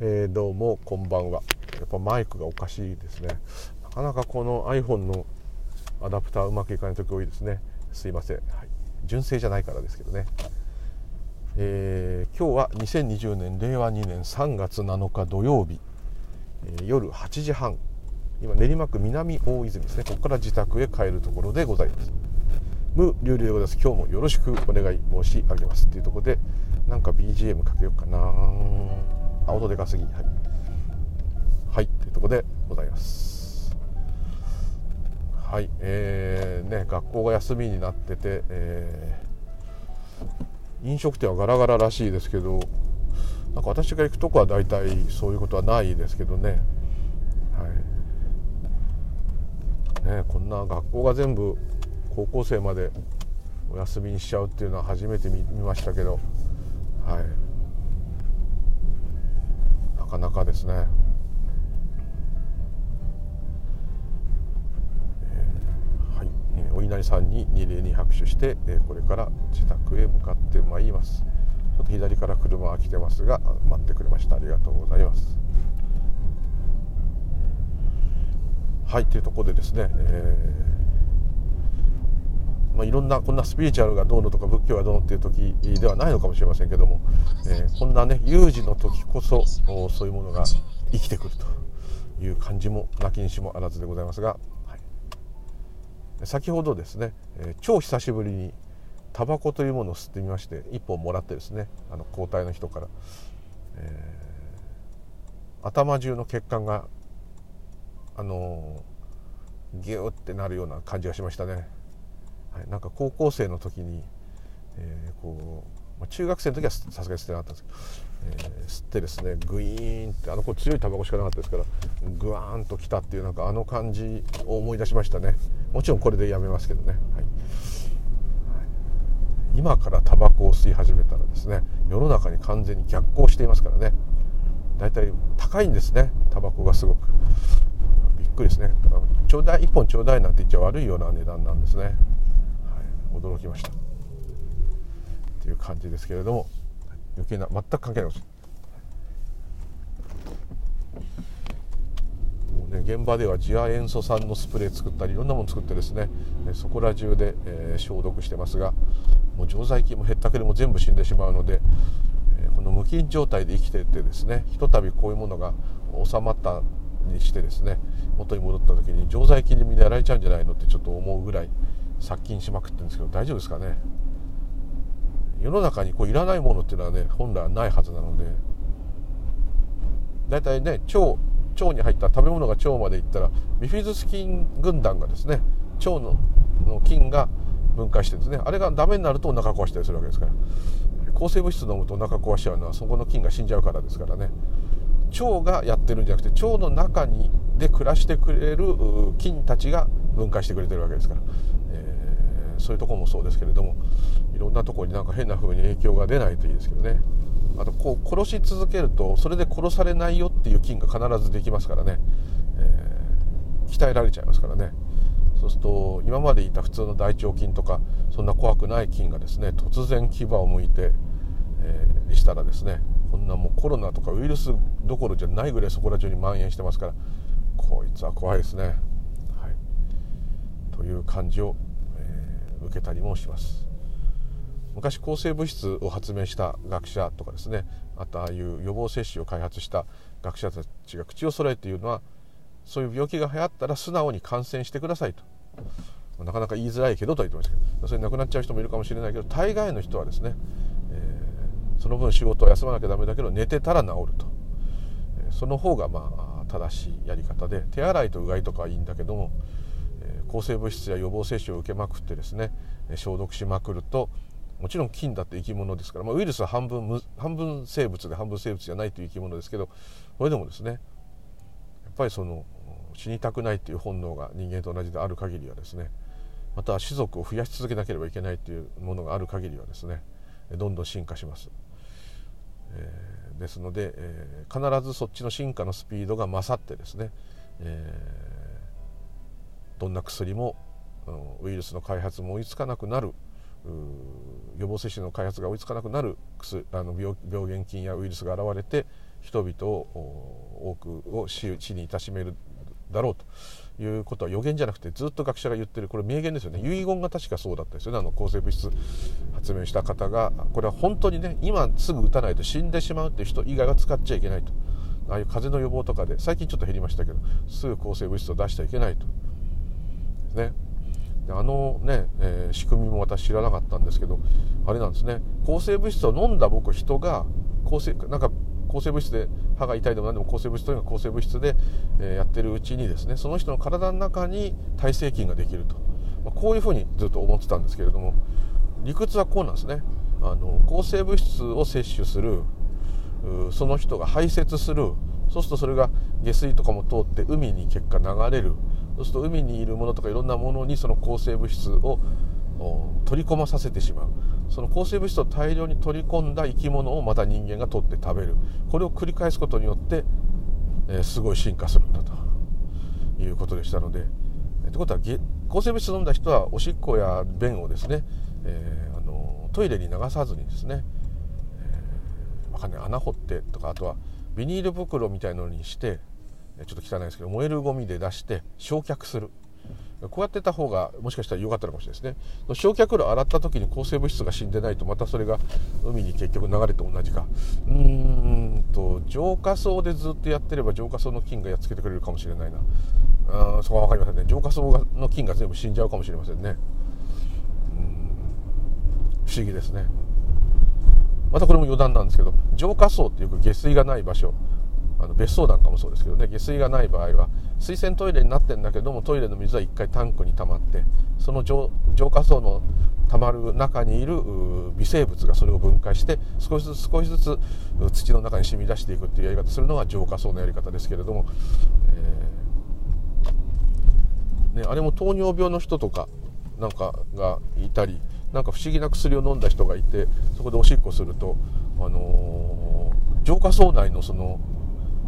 えー、どうもこんばんは。やっぱマイクがおかしいですね。なかなかこの iPhone のアダプターうまくいかない時多いですね。すいません、はい、純正じゃないからですけどね。えー、今日は2020年令和2年3月7日土曜日、えー、夜8時半。今練馬区南大泉ですね。ここから自宅へ帰るところでございます。無流々でございます。今日もよろしくお願い申し上げます。っていうところでなんか BGM かけようかなあ音でかすぎ。はい。はいっていうところでございます。はいえー、ね学校が休みになってて、えー、飲食店はガラガラらしいですけどなんか私が行くとこは大体そういうことはないですけどね。はい。ねこんな学校が全部高校生までお休みにしちゃうっていうのは初めて見ましたけど。はい。かなかですね、えー、はい、えー、お稲荷さんに二礼に拍手して、えー、これから自宅へ向かってまいります。ちょっと左から車が来てますが待ってくれました。ありがとうございます。はい。というところでですね、えーまあ、いろんなこんなスピリチュアルがどうのとか仏教がどうのっていう時ではないのかもしれませんけども、えー、こんなね有事の時こそそういうものが生きてくるという感じもなきにしもあらずでございますが、はい、先ほどですね、えー、超久しぶりにタバコというものを吸ってみまして1本もらってですねあの交代の人から、えー、頭中の血管があのギューってなるような感じがしましたね。はい、なんか高校生の時に、えー、こう、まあ、中学生の時はさすがに吸ってなかったんですけど、えー、吸ってですねグイーンってあの子強いタバコしかなかったですからグワーンときたっていうなんかあの感じを思い出しましたね。もちろんこれでやめますけどね、はい、今からタバコを吸い始めたらですね世の中に完全に逆行していますからね。だいたい高いんですねタバコがすごく。びっくりですね。ちょうだい1本ちょうだいなんて言っちゃ悪いような値段なんですね。驚きました。っていう感じですけれども余計な全く関係ないですもうね現場では次亜塩素酸のスプレー作ったりいろんなもの作ってですねそこら中で、えー、消毒してますがもう常在菌もへったくれも全部死んでしまうので、えー、この無菌状態で生きててですねひとたびこういうものが収まったにしてですね元に戻った時に常在菌にみんなやられちゃうんじゃないのってちょっと思うぐらい殺菌しまくってるんですけど大丈夫ですかね？世の中にこういらないものっていうのはね本来はないはずなので。大体ね腸腸に入った食べ物が腸まで行ったらビフィズス菌軍団がですね腸のの菌が分解してですね。あれがダメになるとお腹壊したりするわけですから。抗生物質飲むとお腹壊しちゃうのはそこの菌が死んじゃうからですからね。腸がやってるんじゃなくて腸の中にで暮らしてくれる菌たちが分解してくれてるわけですから、そういうとこもそうですけれどもいろんなとこになんか変な風に影響が出ないといいですけどね。あとこう殺し続けるとそれで殺されないよっていう菌が必ずできますからね、えー、鍛えられちゃいますからね。そうすると今までいた普通の大腸菌とかそんな怖くない菌がですね突然牙をむいて、えー、したらですねこんなもうコロナとかウイルスどころじゃないぐらいそこら中に蔓延してますからこいつは怖いですね。はい、という感じを、受けたりもします。昔抗生物質を発明した学者とかですねあとああいう予防接種を開発した学者たちが口を揃えて言うのはそういう病気が流行ったら素直に感染してくださいとなかなか言いづらいけどとは言ってましたけどそれ亡くなっちゃう人もいるかもしれないけど大概の人はですね、えー、その分仕事を休まなきゃダメだけど寝てたら治ると、え、その方がまあ正しいやり方で手洗いとうがいとかはいいんだけども、抗生物質や予防接種を受けまくってですね消毒しまくるともちろん菌だって生き物ですから、まあ、ウイルスは半分半分生物で半分生物じゃないという生き物ですけどこれでもですねやっぱりその死にたくないっていう本能が人間と同じである限りはですねまたは種族を増やし続けなければいけないっていうものがある限りはですねどんどん進化します。えー、ですので、えー、必ずそっちの進化のスピードが勝ってですね、えー、どんな薬もウイルスの開発も追いつかなくなる。予防接種の開発が追いつかなくなる。あの病病原菌やウイルスが現れて人々を多くを死にいたしめるだろうということは予言じゃなくてずっと学者が言ってる。これ名言ですよね。遺言が確かそうだったですよね。あの抗生物質発明した方がこれは本当にね今すぐ打たないと死んでしまうっていう人以外は使っちゃいけないと。ああいう風邪の予防とかで最近ちょっと減りましたけどすぐ抗生物質を出しちゃいけないと。ね。であのね、えー、仕組みも私知らなかったんですけどあれなんですね。抗生物質を飲んだ僕人が抗生なんか抗生物質で歯が痛いでも何でも抗生物質というのは抗生物質で、え、やってるうちにですねその人の体の中に耐性菌ができると、まあ、こういうふうにずっと思ってたんですけれども理屈はこうなんですね。あの抗生物質を摂取するその人が排泄するそうするとそれが下水とかも通って海に結果流れる。そうすると海にいるものとかいろんなものにその抗生物質を取り込まさせてしまう。その抗生物質を大量に取り込んだ生き物をまた人間が取って食べる。これを繰り返すことによって、えー、すごい進化するんだと。いうことでしたので。ということは抗生物質を飲んだ人はおしっこや便をですね、えー、あのトイレに流さずにですね、えー、わかんない穴掘ってとかあとはビニール袋みたいなのにしてちょっと汚いですけど燃えるゴミで出して焼却する。こうやってた方がもしかしたら良かったのかもしれないですね。焼却炉洗った時に抗生物質が死んでないとまたそれが海に結局流れて同じか。うーんと浄化槽でずっとやってれば浄化槽の菌がやっつけてくれるかもしれないな。あそこは分かりませんね。浄化槽の菌が全部死んじゃうかもしれませんね。ん。不思議ですね。またこれも余談なんですけど浄化槽っていう下水がない場所。あの別荘なんかもそうですけどね下水がない場合は水洗トイレになってんだけどもトイレの水は1回タンクに溜まってその浄化層の溜まる中にいる微生物がそれを分解して少しずつ少しずつ土の中に染み出していくっていうやり方するのが浄化層のやり方ですけれども、えー、ね、あれも糖尿病の人とかなんかがいたりなんか不思議な薬を飲んだ人がいてそこでおしっこすると、あのー、浄化層内のその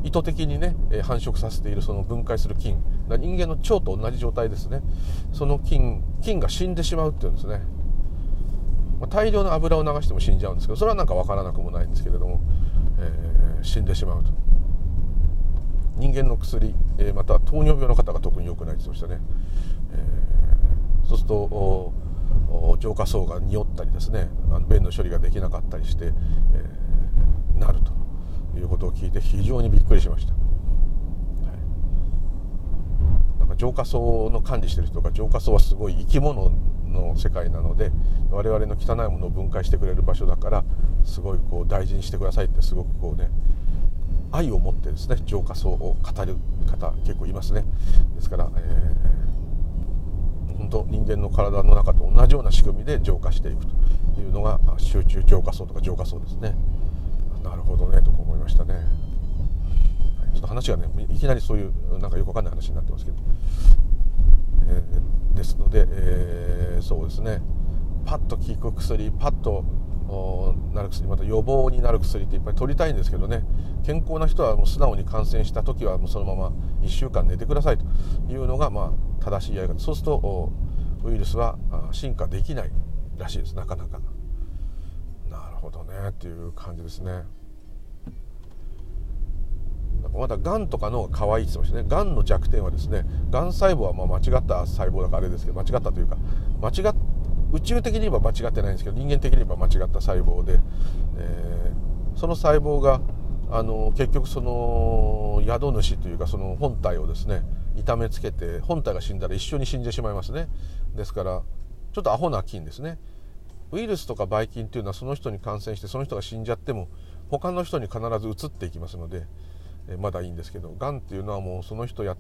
意図的にね繁殖させているその分解する菌。人間の腸と同じ状態ですね。その菌菌が死んでしまうっていうんですね、大量の油を流しても死んじゃうんですけどそれはなんか分からなくもないんですけれども、えー、死んでしまうと。人間の薬、えー、または糖尿病の方が特に良くないって言ってましたね、えー、そうすると浄化層が匂ったりですねあの便の処理ができなかったりして、えー、なると。いうことを聞いて非常にびっくりしました、はい、なんか浄化層の管理してる人が浄化層はすごい生き物の世界なので我々の汚いものを分解してくれる場所だからすごいこう大事にしてくださいってすごくこうね愛を持ってですね浄化層を語る方結構いますね。ですから、えー、本当人間の体の中と同じような仕組みで浄化していくというのが集中浄化層とか浄化層ですね。なるほどねと思いましたね、はい、ちょっと話がねいきなりそういうなんかよくわかんない話になってますけど、えー、ですので、えー、そうですね。パッと効く薬パッとなる薬また予防になる薬っていっぱい取りたいんですけどね。健康な人はもう素直に感染した時はもうそのまま1週間寝てくださいというのがまあ正しいやり方。そうするとウイルスは進化できないらしいです。なかなか。ほどねっていう感じですね。まだがんとかの方が可愛いって言ってましたね。がんの弱点はですねがん細胞はま間違った細胞だからあれですけど間違ったというか間違っ宇宙的に言えば間違ってないんですけど人間的に言えば間違った細胞で、えー、その細胞があの結局その宿主というかその本体をですね痛めつけて本体が死んだら一緒に死んでしまいますね。ですからちょっとアホな菌ですね。ウイルスとかばい菌っていうのはその人に感染してその人が死んじゃっても他の人に必ず移っていきますので、えまだいいんですけどがんっていうのはもうその人やっ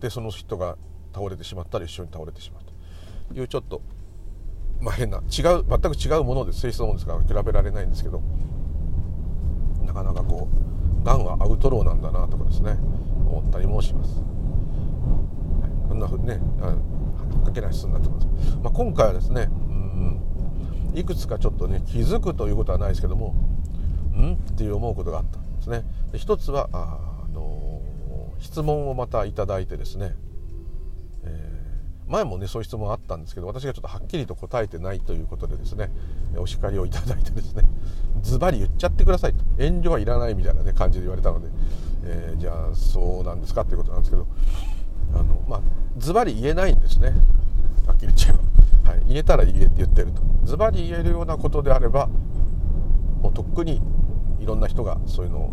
てその人が倒れてしまったら一緒に倒れてしまうというちょっと、まあ、変な違う全く違うもので性質のものですから比べられないんですけどなかなかこうがんはアウトローなんだなとかですね思ったりもします。こんなふうにね関係ない質になってます。まあ、今回はですねいくつかちょっとね気づくということはないですけどもん？っていう思うことがあったんですね。で一つはあの質問をまたいただいてですね、えー、前もねそういう質問あったんですけど私がちょっとはっきりと答えてないということでですねお叱りをいただいてですねズバリ言っちゃってくださいと。遠慮はいらないみたいな、ね、感じで言われたので、えー、じゃあそうなんですかっていうことなんですけどあのまあズバリ言えないんですね。はっきり言っちゃえば、はい、言えたら言えって言ってると。ズバリ言えるようなことであればもうとっくにいろんな人がそういうのを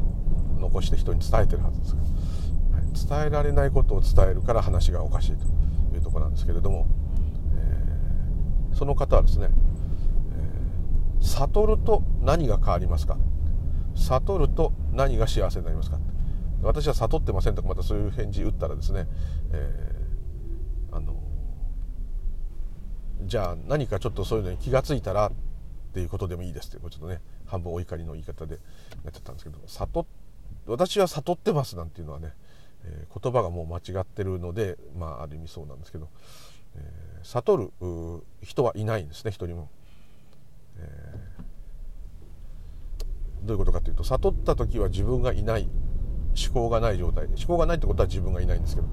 残して人に伝えてるはずですから、はい、伝えられないことを伝えるから話がおかしいというとこなんですけれども、えー、その方はですね、えー、悟ると何が変わりますか？悟ると何が幸せになりますか？私は悟ってませんとかまたそういう返事打ったらですね、えー、あのじゃあ何かちょっとそういうのに気が付いたらっていうことでもいいですってちょっとね。半分お怒りの言い方で。やってたんですけど悟私は悟ってますなんていうのはね、えー、言葉がもう間違ってるのでまあある意味そうなんですけど、えー、悟る人はいないんですね一人も、えー、どういうことかというと悟った時は自分がいない思考がない状態。で思考がないってことは自分がいないんですけど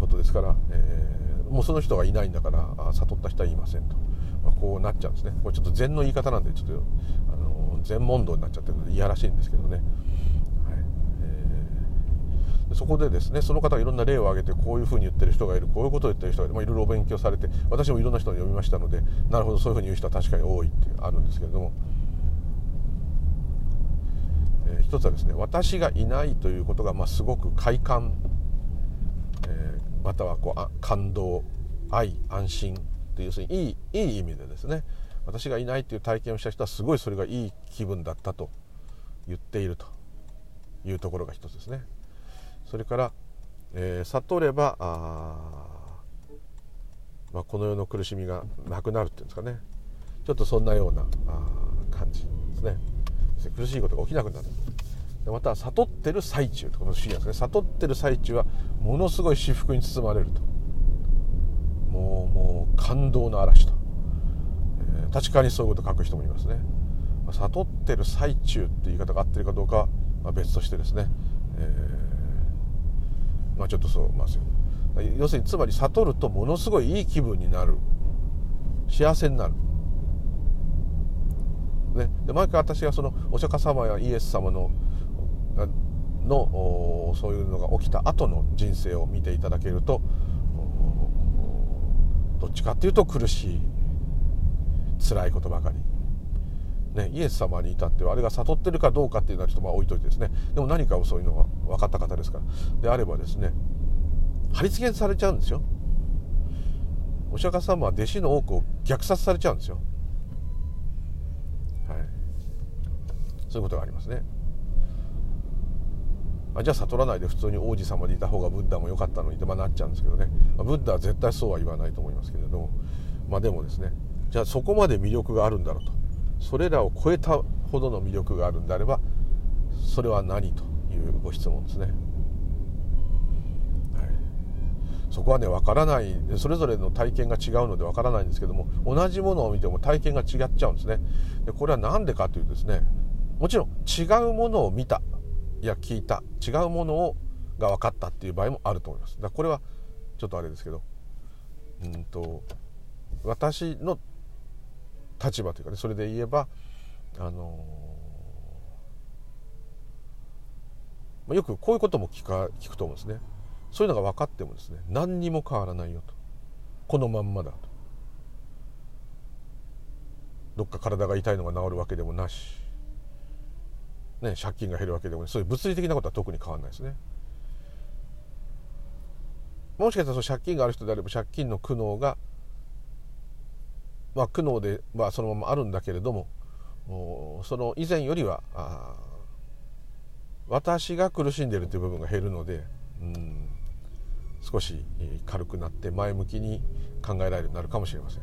ことですから、えー、もうその人がいないんだから悟った人はいませんと、まあ、こうなっちゃうんですね。これちょっと禅の言い方なんでちょっとあの禅問答になっちゃってるのでいやらしいんですけどね、はい。えー、そこでですねその方がいろんな例を挙げてこういうふうに言ってる人がいるこういうことを言ってる人がいる、まあ、いろいろお勉強されて私もいろんな人を読みましたのでなるほどそういうふうに言う人は確かに多いっていうあるんですけれども。一つはですね私がいないということが、まあ、すごく快感、またはこうあ感動愛安心という要するにいいいい意味でですね私がいないという体験をした人はすごいそれがいい気分だったと言っているというところが一つですね。それから、えー、悟れば、まあ、この世の苦しみがなくなるっていうんですかねちょっとそんなようなあ感じですね。苦しいことが起きなくなるまた悟ってる最中この不思議なんですね。悟ってる最中はものすごい至福に包まれると。もうもう感動の嵐と、えー、確かにそういうこと書く人もいますね。悟ってる最中って言い方が合ってるかどうかは、まあ、別としてですね、えー、まあちょっとそうまあ要するにつまり悟るとものすごいいい気分になる。幸せになる。ね、で毎回私がそのお釈迦様やイエス様ののそういうのが起きた後の人生を見ていただけるとどっちかっていうと苦しい辛いことばかり。ね、イエス様に至ってはあれが悟ってるかどうかっていうのはちょっとまあ置いといてですね。でも何かをそういうのが分かった方ですから。であればですね貼り付けされちゃうんですよ。お釈迦様は弟子の多くを虐殺されちゃうんですよ。はい。そういうことがありますね。あじゃあ悟らないで普通に王子様でいた方がブッダも良かったのにってまなっちゃうんですけどね、まあ、ブッダは絶対そうは言わないと思いますけれども。まあでもですねじゃあそこまで魅力があるんだろうと。それらを超えたほどの魅力があるんであればそれは何というご質問ですね。はい、そこはね分からないそれぞれの体験が違うので分からないんですけども同じものを見ても体験が違っちゃうんですね。でこれは何でかというとですねもちろん違うものを見た。いや聞いた。違うものをが分かったっていう場合もあると思います。だこれはちょっとあれですけど。うんと私の立場というかねそれで言えばあのー、よくこういうことも聞か聞くと思うんですね。そういうのが分かってもですね何にも変わらないよと。このまんまだと。どっか体が痛いのが治るわけでもなし。ね、借金が減るわけでもそういう物理的なことは特に変わらないですね。もしかしたらその借金がある人であれば借金の苦悩が、まあ、苦悩で、まあ、そのままあるんだけれどもその以前よりは私が苦しんでいるという部分が減るので、うん、少し軽くなって前向きに考えられるようになるかもしれません。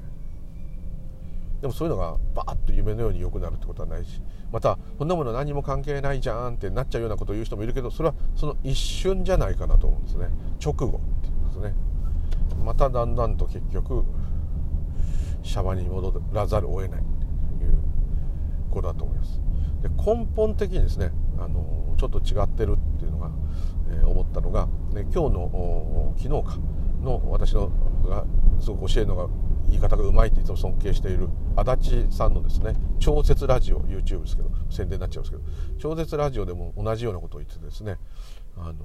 でもそういうのがバーッと夢のように良くなるってことはないしまたこんなもの何も関係ないじゃんってなっちゃうようなことを言う人もいるけどそれはその一瞬じゃないかなと思うんですね。直後っていうんですね。まただんだんと結局シャバに戻らざるを得ないということだと思います。で根本的にですねあのちょっと違ってるっていうのが、えー、思ったのが、ね、今日の昨日かの私のがすごく教えるのが言い方がうまいっていつも尊敬している足立さんのですね超絶ラジオ YouTube ですけど宣伝になっちゃうんですけど超絶ラジオでも同じようなことを言ってですねあの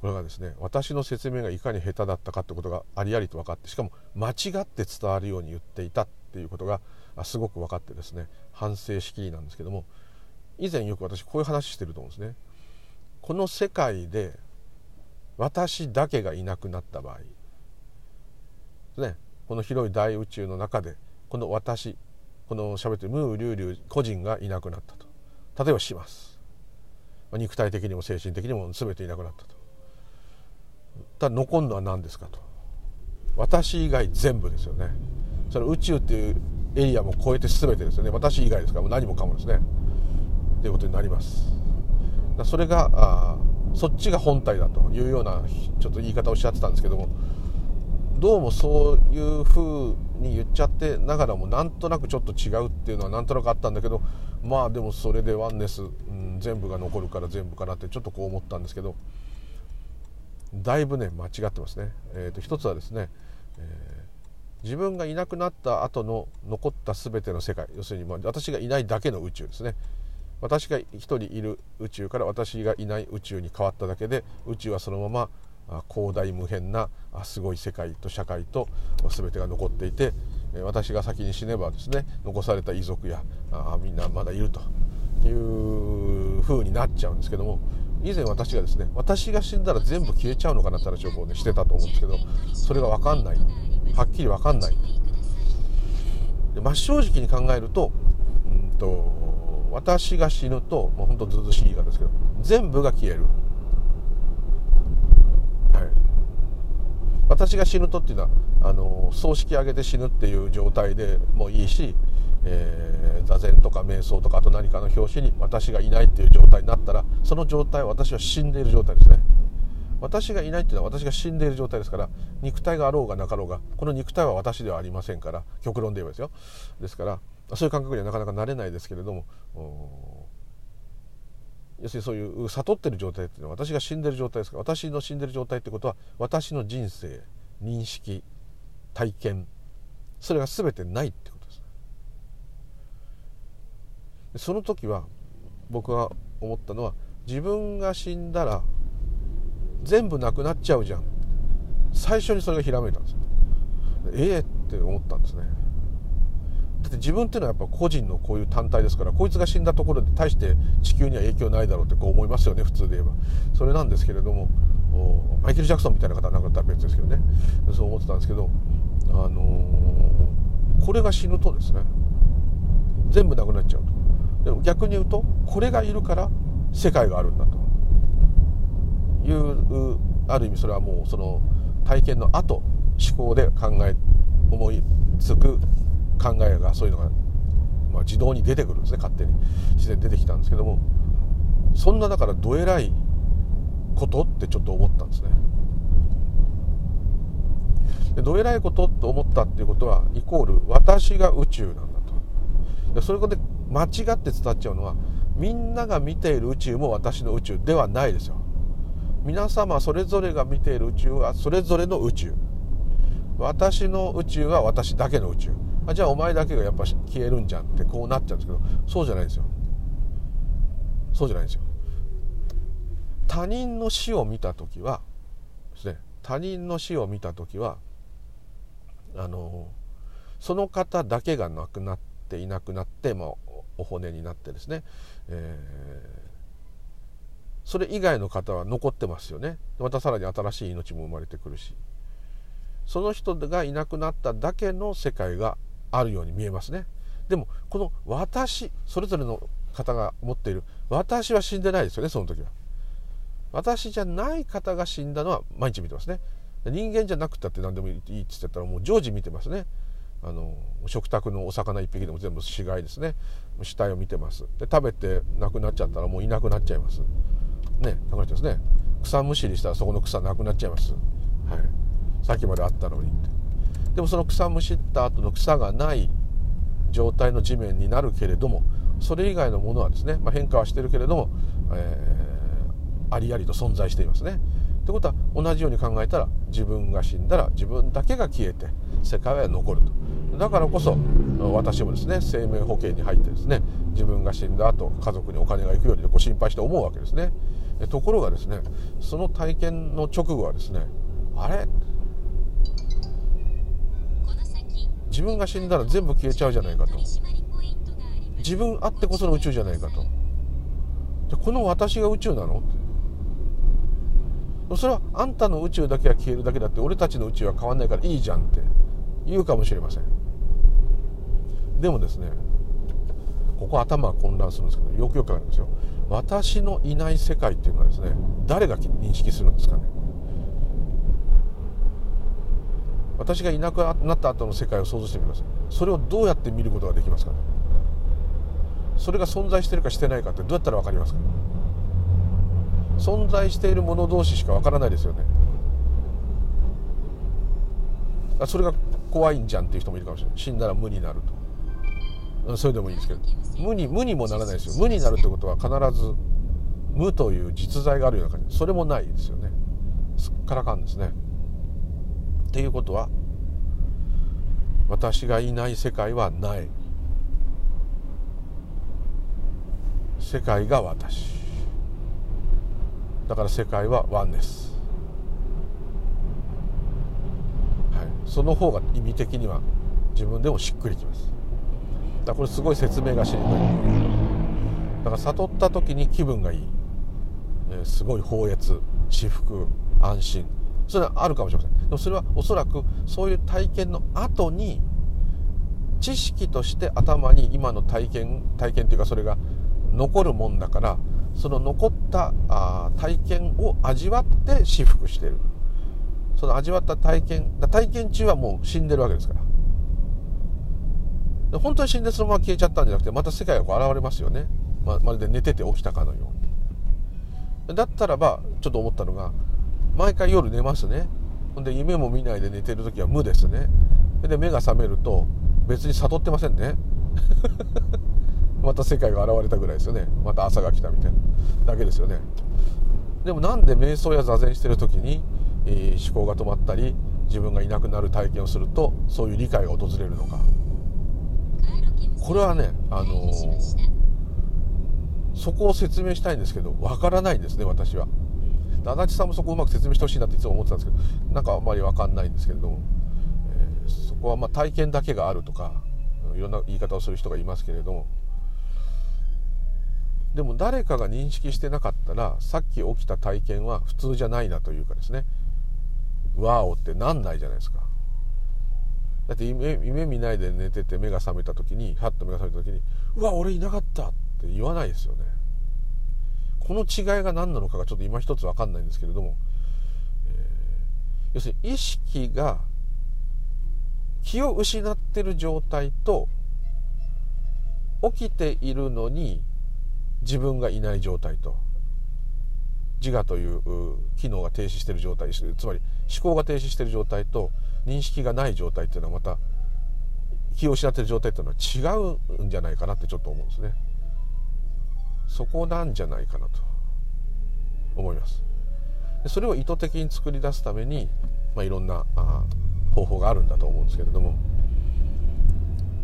これがですね私の説明がいかに下手だったかってことがありありと分かってしかも間違って伝わるように言っていたっていうことがすごく分かってですね反省しきりなんですけども以前よく私こういう話してると思うんですね。この世界で私だけがいなくなった場合ねこの広い大宇宙の中でこの私この喋ってるムーリュウリュウ個人がいなくなったと。例えばします。肉体的にも精神的にも全ていなくなったと。ただ残るのは何ですかと。私以外全部ですよね。その宇宙っていうエリアも超えて全てですよね。私以外ですからもう何もかもですね。ということになります。それがあそっちが本体だというようなちょっと言い方をおっしゃってたんですけどもどうもそういうふうに言っちゃってながらもなんとなくちょっと違うっていうのはなんとなくあったんだけどまあでもそれでワンネス、うん、全部が残るから全部かなってちょっとこう思ったんですけどだいぶね間違ってますね。えーと、一つはですね、えー、自分がいなくなった後の残った全ての世界要するにまあ私がいないだけの宇宙ですね私が一人いる宇宙から私がいない宇宙に変わっただけで宇宙はそのまま広大無辺なすごい世界と社会と全てが残っていて私が先に死ねばですね残された遺族やみんなまだいるという風になっちゃうんですけども以前私がですね私が死んだら全部消えちゃうのかなって話をこう、ね、してたと思うんですけどそれが分かんない。はっきり分かんない。で真正直に考えるとうんと私が死ぬともう本当ずうずしい言い方ですけど全部が消える、はい、私が死ぬとっていうのはあの葬式上げて死ぬっていう状態でもいいし、えー、座禅とか瞑想とかあと何かの表紙に私がいないっていう状態になったらその状態は私は死んでいる状態ですね。私がいないっていうのは私が死んでいる状態ですから肉体があろうがなかろうがこの肉体は私ではありませんから極論で言えばですよ。ですからそういう感覚にはなかなかなれないですけれども要するにそういう悟ってる状態っていうのは私が死んでる状態ですから私の死んでる状態ってことは私の人生認識体験それが全てないってことです。その時は僕が思ったのは自分が死んだら全部なくなっちゃうじゃん。最初にそれがひらめいたんですええって思ったんですね。だって自分っていうのはやっぱ個人のこういう単体ですからこいつが死んだところで大して地球には影響ないだろうってこう思いますよね普通で言えば。それなんですけれどもマイケル・ジャクソンみたいな方は亡くなったら別ですけどね。そう思ってたんですけどあのー、これが死ぬとですね全部なくなっちゃうと。でも逆に言うとこれがいるから世界があるんだと。いうある意味それはもうその体験の後思考で考え思いつく考えがそういうのが、まあ、自動に出てくるんですね勝手に。自然に出てきたんですけどもそんなだからどえらいことってちょっと思ったんですね。でどえらいことと思ったっていうことはイコール私が宇宙なんだと。でそれで間違って伝わっちゃうのはみんなが見ている宇宙も私の宇宙ではないですよ。皆様それぞれが見ている宇宙はそれぞれの宇宙。私の宇宙は私だけの宇宙。あじゃあお前だけがやっぱ消えるんじゃんってこうなっちゃうんですけどそうじゃないんですよ。そうじゃないんですよ。他人の死を見た時はですね他人の死を見た時はあのその方だけが亡くなっていなくなって、まあ、お骨になってですね、えー、それ以外の方は残ってますよね。またさらに新しい命も生まれてくるし。その人がいなくなっただけの世界があるように見えますね。でもこの私それぞれの方が持っている私は死んでないですよねその時は。私じゃない方が死んだのは毎日見てますね。人間じゃなくたって何でもいいって言ってたらもう常時見てますね。あの食卓のお魚一匹でも全部死骸ですね。死体を見てます。で食べてなくなっちゃったらもういなくなっちゃいます。ねなくなっちゃいますね。草むしりしたらそこの草なくなっちゃいます。はい。さっきまであったのにって。でもその草むしった後の草がない状態の地面になるけれどもそれ以外のものはですね、まあ、変化はしてるけれども、えー、ありありと存在していますね。ってことは同じように考えたら自分が死んだら自分だけが消えて世界は残ると。だからこそ私もですね生命保険に入ってですね自分が死んだ後家族にお金が行くようにこう心配して思うわけですね。ところがですねその体験の直後はですねあれ？自分が死んだら全部消えちゃうじゃないかと。自分あってこその宇宙じゃないかと。でこの私が宇宙なの？それはあんたの宇宙だけが消えるだけだって俺たちの宇宙は変わんないからいいじゃんって言うかもしれません。でもですねここ頭が混乱するんですけどよくよくあるんですよ。私のいない世界っていうのはですね誰が認識するんですかね？私がいなくなった後の世界を想像してみてくださいそれをどうやって見ることができますかね？それが存在してるかしてないかってどうやったら分かりますか？存在しているもの同士しか分からないですよね。あそれが怖いんじゃんっていう人もいるかもしれない。死んだら無になると。それでもいいですけど。無に無にもならないですよ。無になるってことは必ず無という実在があるような感じ。それもないですよね。すっからかんですね。っていうことは私がいない世界はない。世界が私。だから世界はワンです、はい、その方が意味的には自分でもしっくりきます。だからこれすごい説明がしにくい。だから悟った時に気分がいい、えー、すごい放越至福安心。それはあるかもしれません。でもそれはおそらくそういう体験の後に知識として頭に今の体験体験というかそれが残るもんだからその残ったあ体験を味わって至福している。その味わった体験体験中はもう死んでるわけですから。で本当に死んでそのまま消えちゃったんじゃなくてまた世界がこう現れますよね。ままるで寝てて起きたかのように。だったらばちょっと思ったのが毎回夜寝ますね。ほんで夢も見ないで寝てる時は無ですね。で目が覚めると別に悟ってませんね。また世界が現れたぐらいですよね。また朝が来たみたいな。だけですよね。でもなんで瞑想や座禅してる時に、えー、思考が止まったり自分がいなくなる体験をするとそういう理解が訪れるのか。これはねあのー、そこを説明したいんですけどわからないんですね私は足立さんもそこをうまく説明してほしいなっていつも思ってたんですけどなんかあんまり分かんないんですけれども、えー、そこはまあ体験だけがあるとかいろんな言い方をする人がいますけれどもでも誰かが認識してなかったらさっき起きた体験は普通じゃないなというかですねワーオってなんないじゃないですかだって夢夢見ないで寝てて目が覚めた時にハッと目が覚めた時に「うわ俺いなかった!」って言わないですよねこの違いが何なのかがちょっと今一つ分かんないんですけれども、えー、要するに意識が気を失ってる状態と起きているのに自分がいない状態と自我という機能が停止している状態つまり思考が停止している状態と認識がない状態っていうのはまた気を失っている状態っていうのは違うんじゃないかなってちょっと思うんですね。そこなんじゃないかなと思います。でそれを意図的に作り出すために、まあ、いろんなあ方法があるんだと思うんですけれども。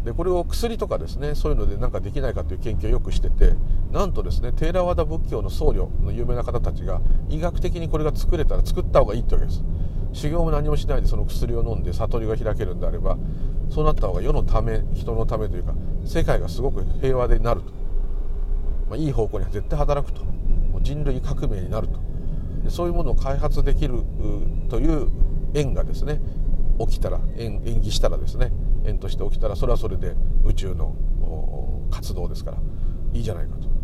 でこれを薬とかですねそういうので何かできないかという研究をよくしててなんとですねテーラワダ仏教の僧侶の有名な方たちが医学的にこれが作れたら作った方がいいってわけです。修行も何もしないでその薬を飲んで悟りが開けるんであればそうなった方が世のため人のためというか世界がすごく平和でなると。まあ、いい方向には絶対働くと。人類革命になると。そういうものを開発できるという縁がですね起きたら縁演技したらですね縁として起きたらそれはそれで宇宙の活動ですからいいじゃないかと。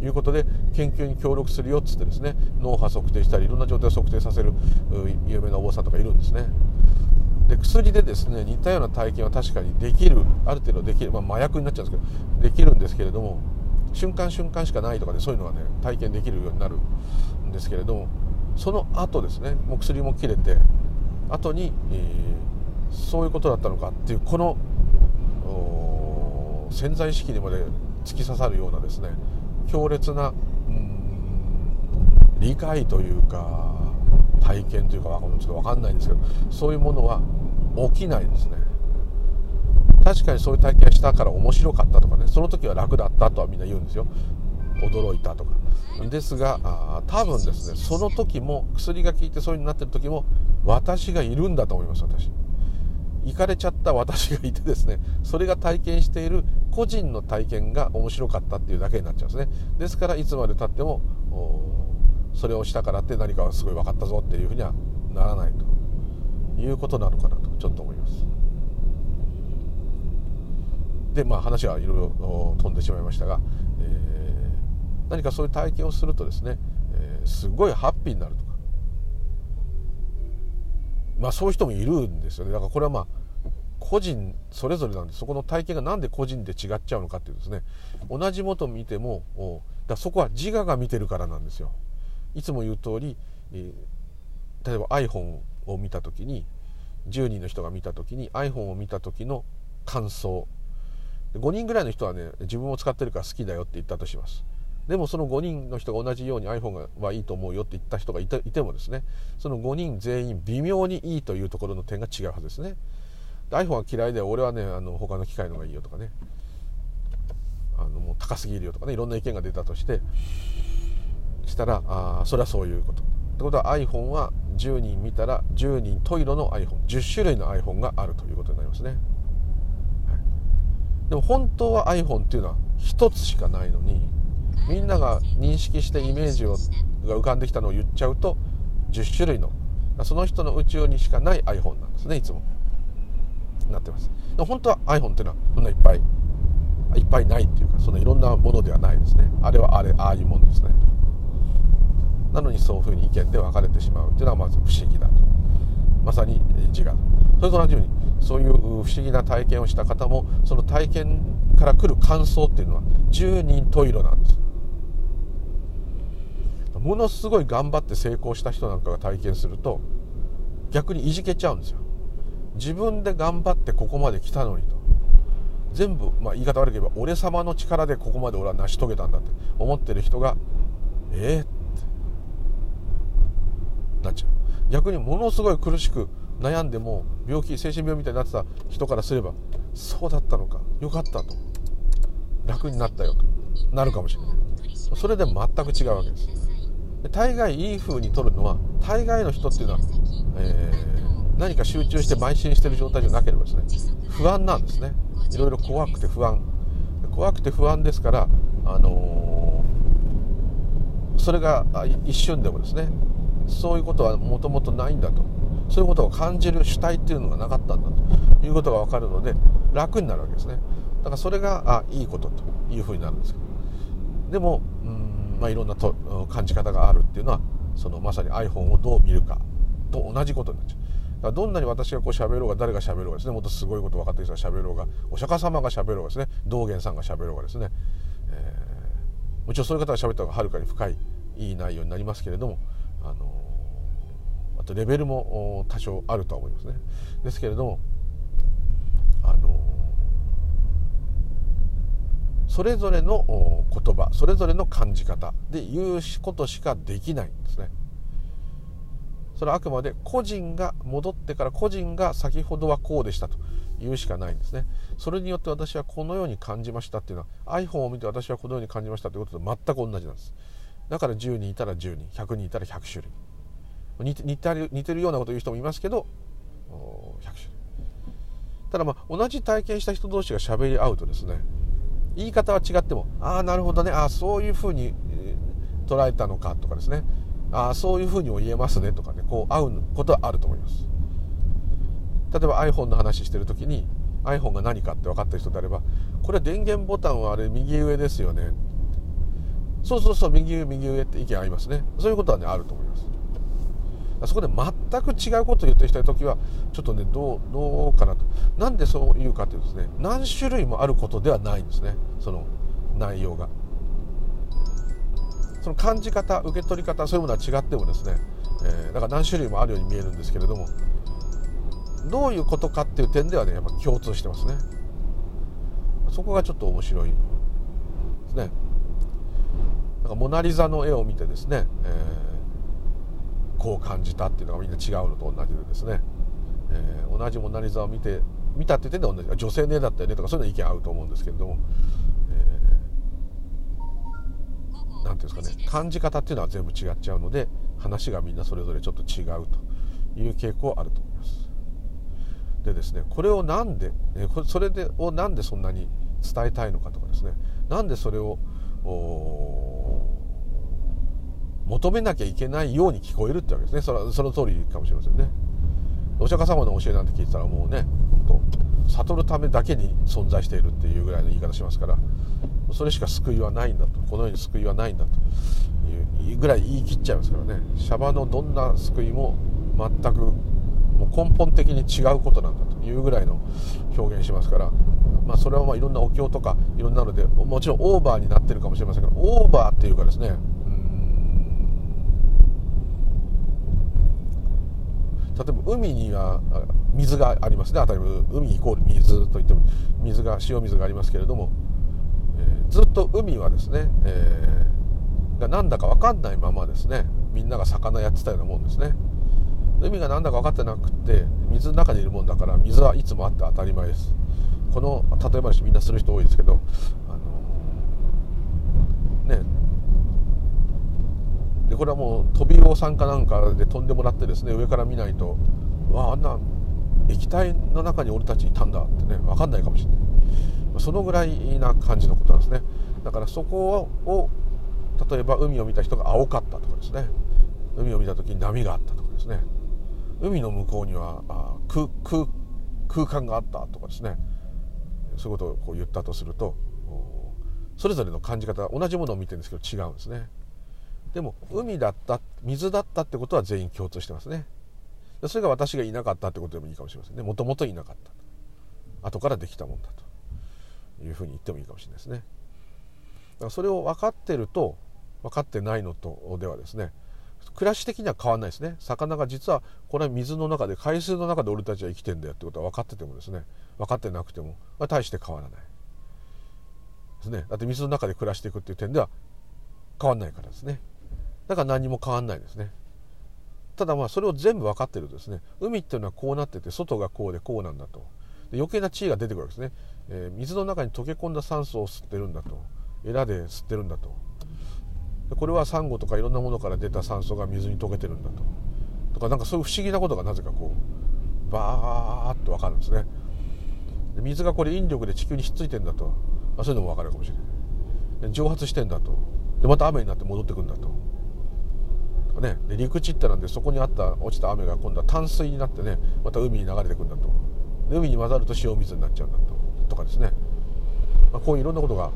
いうことで研究に協力するよっつってですね脳波測定したりいろんな状態を測定させる有名なお坊さんとかいるんですね。で薬でですね似たような体験は確かにできるある程度できる、まあ、麻薬になっちゃうんですけどできるんですけれども瞬間瞬間しかないとかねそういうのはね体験できるようになるんですけれどもその後ですねもう薬も切れて後に、えー、そういうことだったのかっていうこの潜在意識にまで突き刺さるようなですね強烈な理解というか体験というかちょっと分かんないんですけどそういうものは起きないですね。確かにそういう体験したから面白かったとかね。その時は楽だったとはみんな言うんですよ。驚いたとか。ですがあ多分ですねその時も薬が効いてそういうになってる時も私がいるんだと思います私。行かれちゃった私がいてですねそれが体験している個人の体験が面白かったっていうだけになっちゃうんですね。ですからいつまでたってもそれをしたからって何かすごい分かったぞっていうふうにはならないということなのかなとちょっと思います。でまあ話はいろいろ飛んでしまいましたが、えー、何かそういう体験をするとですね、えー、すごいハッピーになるとか。まあそういう人もいるんですよね。だからこれはまあ個人それぞれなんでそこの体験が何で個人で違っちゃうのかっていうですね同じもと見てもだそこは自我が見てるからなんですよ。いつも言う通り、えー、例えば iPhone を見た時に10人の人が見た時に iPhone を見た時の感想5人ぐらいの人はね自分を使ってるから好きだよって言ったとしますでもその5人の人が同じように iPhone はいいと思うよって言った人がいていてもですねその5人全員微妙にいいというところの点が違うはずですね iPhone は嫌いで俺はねあの他の機械の方がいいよとかねあのもう高すぎるよとかねいろんな意見が出たとしてしたらあそれはそういうこと。ってことは iPhone は10人見たら10人トイロの iPhone10 種類の iPhone があるということになりますね。でも本当は iPhone っていうのは1つしかないのにみんなが認識してイメージをが浮かんできたのを言っちゃうと10種類のその人の宇宙にしかない iPhone なんですねいつも。なってます。でも本当は iPhone っていうのはそんないっぱいいっぱいないっていうかそのいろんなものではないですね。あれはあれああいうもんですね。なのにそういうふうに意見で分かれてしまうっていうのはまず不思議だと。まさに自我それと同じようにそういう不思議な体験をした方もその体験から来る感想っていうのは十人十色なんです。ものすごい頑張って成功した人なんかが体験すると逆にいじけちゃうんですよ。自分で頑張ってここまで来たのにと。全部、まあ、言い方悪ければ俺様の力でここまで俺は成し遂げたんだって思ってる人がええー、って。なっちゃう。逆にものすごい苦しく悩んでも病気精神病みたいになってた人からすればそうだったのか。よかったと。楽になったよ。となるかもしれない。それで全く違うわけです。大概いい風に取るのは大概の人っていうのは、えー、何か集中して邁進してる状態じゃなければですね不安なんですね。いろいろ怖くて不安。怖くて不安ですからあのー、それが一瞬でもですねそういうことはもともとないんだと。そういうことを感じる主体っていうのがなかったんだということが分かるので楽になるわけですね。だからそれがあいいことというふうになるんですけど。でもうんまあいろんなと感じ方があるっていうのはそのまさに iPhone をどう見るかと同じことになっちゃう。だからどんなに私がこう喋ろうが誰が喋ろうがですねもっとすごいこと分かってる人が喋ろうがお釈迦様が喋ろうがですね道元さんが喋ろうがですね、えー、もちろんそういう方が喋った方がはるかに深いいい内容になりますけれどもあのとレベルも多少あるとは思いますね。ですけれどもあのそれぞれの言葉それぞれの感じ方で言うことしかできないんですね。それはあくまで個人が戻ってから個人が先ほどはこうでしたと言うしかないんですね。それによって私はこのように感じましたっていうのは iPhone を見て私はこのように感じましたということと全く同じなんです。だから10人いたら10人100人いたら100種類似てる似てるようなことを言う人もいますけど100種類。ただまあ同じ体験した人同士が喋り合うとですね言い方は違ってもああなるほどねああそういうふうに捉えたのかとかですねああそういうふうにも言えますねとかねこう会うことはあると思います。例えば iPhone の話してる時に iPhone が何かって分かってる人であればこれは電源ボタンはあれ右上ですよね。そうそうそう右上右上って意見ありますね。そういうことはねあると思います。そこで全く違うことを言ってる人の時はちょっとねどうどうかなと。なんでそう言うかというとですね何種類もあることではないんですね。その内容が。その感じ方受け取り方そういうものは違ってもですね、えー、だから何種類もあるように見えるんですけれどもどういうことかっていう点ではねやっぱ共通してますね。そこがちょっと面白いですね。なんかモナ・リザの絵を見てですね、えーこう感じたっていうのがみんな違うのと同じでですね、えー、同じモナ・リザを見て見たって言ってんで同じ。女性ねだったよねとかそういうの意見合うと思うんですけれども、えー、なんていうんですかね。感じ方っていうのは全部違っちゃうので話がみんなそれぞれちょっと違うという傾向あると思います。でですねこれをなんでそれでをなんでそんなに伝えたいのかとかですね。なんでそれを求めなきゃいけないように聞こえるってわけですね。それその通りかもしれませんね。お釈迦様の教えなんて聞いてたらもうね本当悟るためだけに存在しているっていうぐらいの言い方しますからそれしか救いはないんだと。この世に救いはないんだと。いうぐらい言い切っちゃいますからね。シャバのどんな救いも全くもう根本的に違うことなんだというぐらいの表現しますから、まあ、それはまあいろんなお経とかいろんなのでもちろんオーバーになってるかもしれませんけどオーバーっていうかですね例えば海には水がありますね。当たり前海イコール水といっても水が塩水がありますけれども、えー、ずっと海はですね、えー、が何だか分かんないままですね。みんなが魚やってたようなもんですね。海が何だか分かってなくて水の中にいるもんだから水はいつもあって当たり前です。この例え話みんなする人多いですけどあのねでこれはもう飛び魚さんかなんかで飛んでもらってですね上から見ないとわああんな液体の中に俺たちいたんだってね分かんないかもしれない。そのぐらいな感じのことなんですね。だからそこを例えば海を見た人が青かったとかですね。海を見た時に波があったとかですね。海の向こうには空空空間があったとかですね。そういうことをこう言ったとするとそれぞれの感じ方同じものを見てるんですけど違うんですね。でも海だった水だったってことは全員共通してますね。それが私がいなかったってことでもいいかもしれませんね。もともといなかった。後からできたもんだというふうに言ってもいいかもしれないですね。だからそれを分かってると分かってないのとではですね暮らし的には変わんないですね。魚が実はこれは水の中で海水の中で俺たちは生きてんだよってことは分かっててもですね。分かってなくても、まあ、大して変わらないですね。だって水の中で暮らしていくっていう点では変わんないからですね。だから何も変わんないですね。ただまあそれを全部分かってるとですね海っていうのはこうなってて外がこうでこうなんだと。余計な地位が出てくるわけですね、えー、水の中に溶け込んだ酸素を吸ってるんだと。エラで吸ってるんだと。これはサンゴとかいろんなものから出た酸素が水に溶けてるんだと。とかなんかそういう不思議なことがなぜかこうバーッと分かるんですね。で水がこれ引力で地球にひっついてんだと、まあ、そういうのも分かるかもしれない。蒸発してんだと。でまた雨になって戻ってくんだと。かねで陸地ってなんでそこにあった落ちた雨が今度は淡水になってねまた海に流れてくんだと。で海に混ざると塩水になっちゃうんだと。とかですね、まあ、こういういろんなことが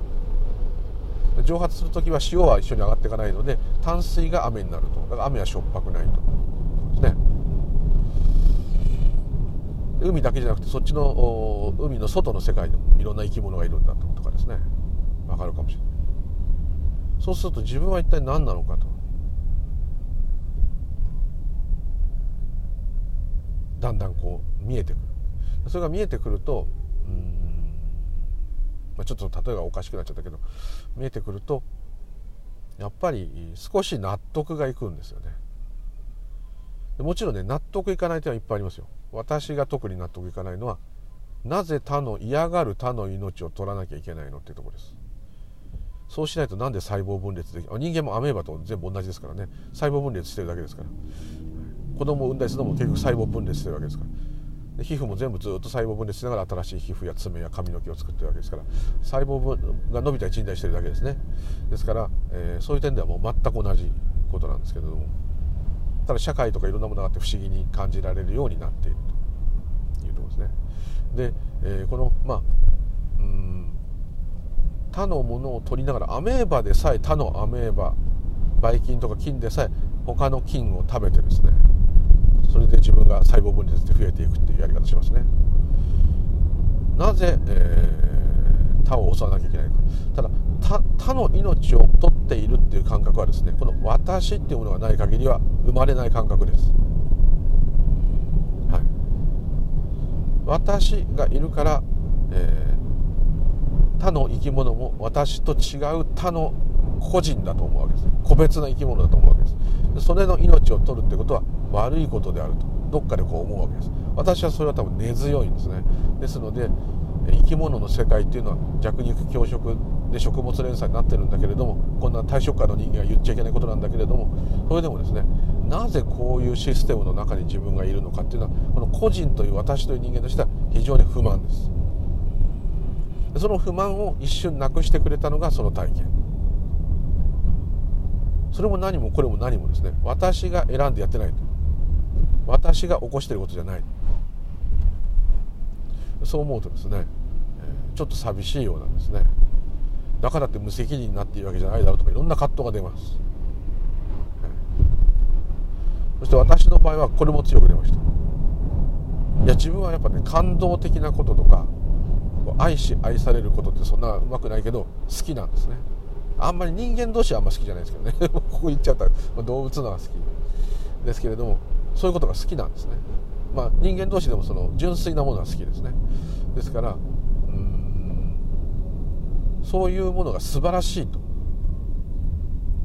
蒸発する時は塩は一緒に上がっていかないので淡水が雨になると。だから雨はしょっぱくないと。ですね。海だけじゃなくてそっちの海の外の世界でもいろんな生き物がいるんだと。かですね。分かるかもしれない。そうすると自分は一体何なのかと。だんだんこう見えてくる。それが見えてくるとうんまあ、ちょっと例えがおかしくなっちゃったけど見えてくるとやっぱり少し納得がいくんですよね。もちろんね納得いかない点はいっぱいありますよ。私が特に納得いかないのはなぜ他の嫌がる他の命を取らなきゃいけないのっていうところです。そうしないとなんで細胞分裂でき人間もアメーバと全部同じですからね。細胞分裂してるだけですから。子供を産んだりするのも結局細胞分裂してるわけですから。で皮膚も全部ずっと細胞分裂しながら新しい皮膚や爪や髪の毛を作ってるわけですから。細胞分が伸びたり縮んだりしてるだけですね。ですから、えー、そういう点ではもう全く同じことなんですけれども。ただ社会とかいろんなものがあって不思議に感じられるようになっているというところですね。で、えー、このまあうん他のものを取りながらアメーバでさえ他のアメーバばい菌とか菌でさえ他の菌を食べてですね。それで自分が細胞分裂で増えていくっていうやり方しますね。なぜ、えー、他を襲わなきゃいけないか。ただ他の命を取っているっていう感覚はですねこの私っていうものがない限りは生まれない感覚です、はい、私がいるから、えー、他の生き物も私と違う他の個人だと思うわけです。個別な生き物だと思うわけです。それの命を取るってことは悪いことであると。どっかでこう思うわけです。私はそれは多分根強いんですね。ですので生き物の世界っていうのは弱肉強食で食物連鎖になってるんだけれどもこんな大食家の人間は言っちゃいけないことなんだけれどもそれでもですねなぜこういうシステムの中に自分がいるのかっていうのはこの個人という私という人間としては非常に不満です。その不満を一瞬なくしてくれたのがその体験。それも何もこれも何もですね。私が選んでやってないと。私が起こしてることじゃない。そう思うとですねちょっと寂しいようなんですね。だからって無責任になっているわけじゃないだろうとかいろんな葛藤が出ます。そして私の場合はこれも強く出ました。いや自分はやっぱね感動的なこととか愛し愛されることってそんなうまくないけど好きなんですね。あんまり人間同士はあんま好きじゃないですけどね。ここ言っちゃったら動物のが好きですけれどもそういうことが好きなんですね。まあ人間同士でもその純粋なものは好きですね。ですからうんそういうものが素晴らしいと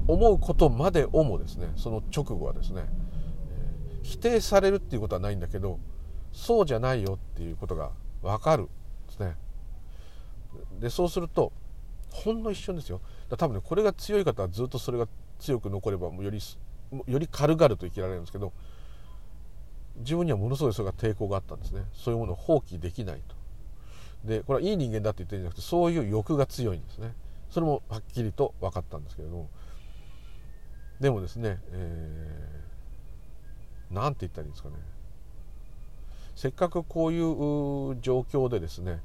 思うことまでをもですねその直後はですね否定されるっていうことはないんだけどそうじゃないよっていうことが分かるんですね。でそうするとほんの一瞬ですよ。多分ねこれが強い方はずっとそれが強く残ればよりより軽々と生きられるんですけど自分にはものすごいそれが抵抗があったんですね。そういうものを放棄できないと。でこれはいい人間だって言ってるんじゃなくてそういう欲が強いんですね。それもはっきりと分かったんですけれども。でもですね、えー、なんて言ったらいいんですかね。せっかくこういう状況でですね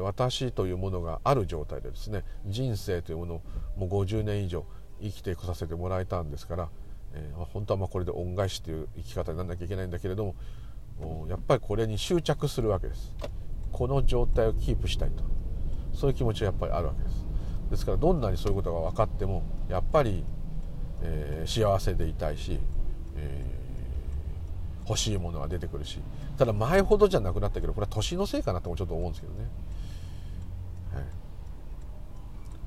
私というものがある状態でですね人生というものをもう50年以上生きてこさせてもらえたんですから、えー、本当はまあこれで恩返しという生き方にならなきゃいけないんだけれどもやっぱりこれに執着するわけです。この状態をキープしたいと。そういう気持ちがやっぱりあるわけです。ですからどんなにそういうことが分かってもやっぱり、えー、幸せでいたいし、えー、欲しいものが出てくるしただ前ほどじゃなくなったけどこれは年のせいかなともちょっと思うんですけどね。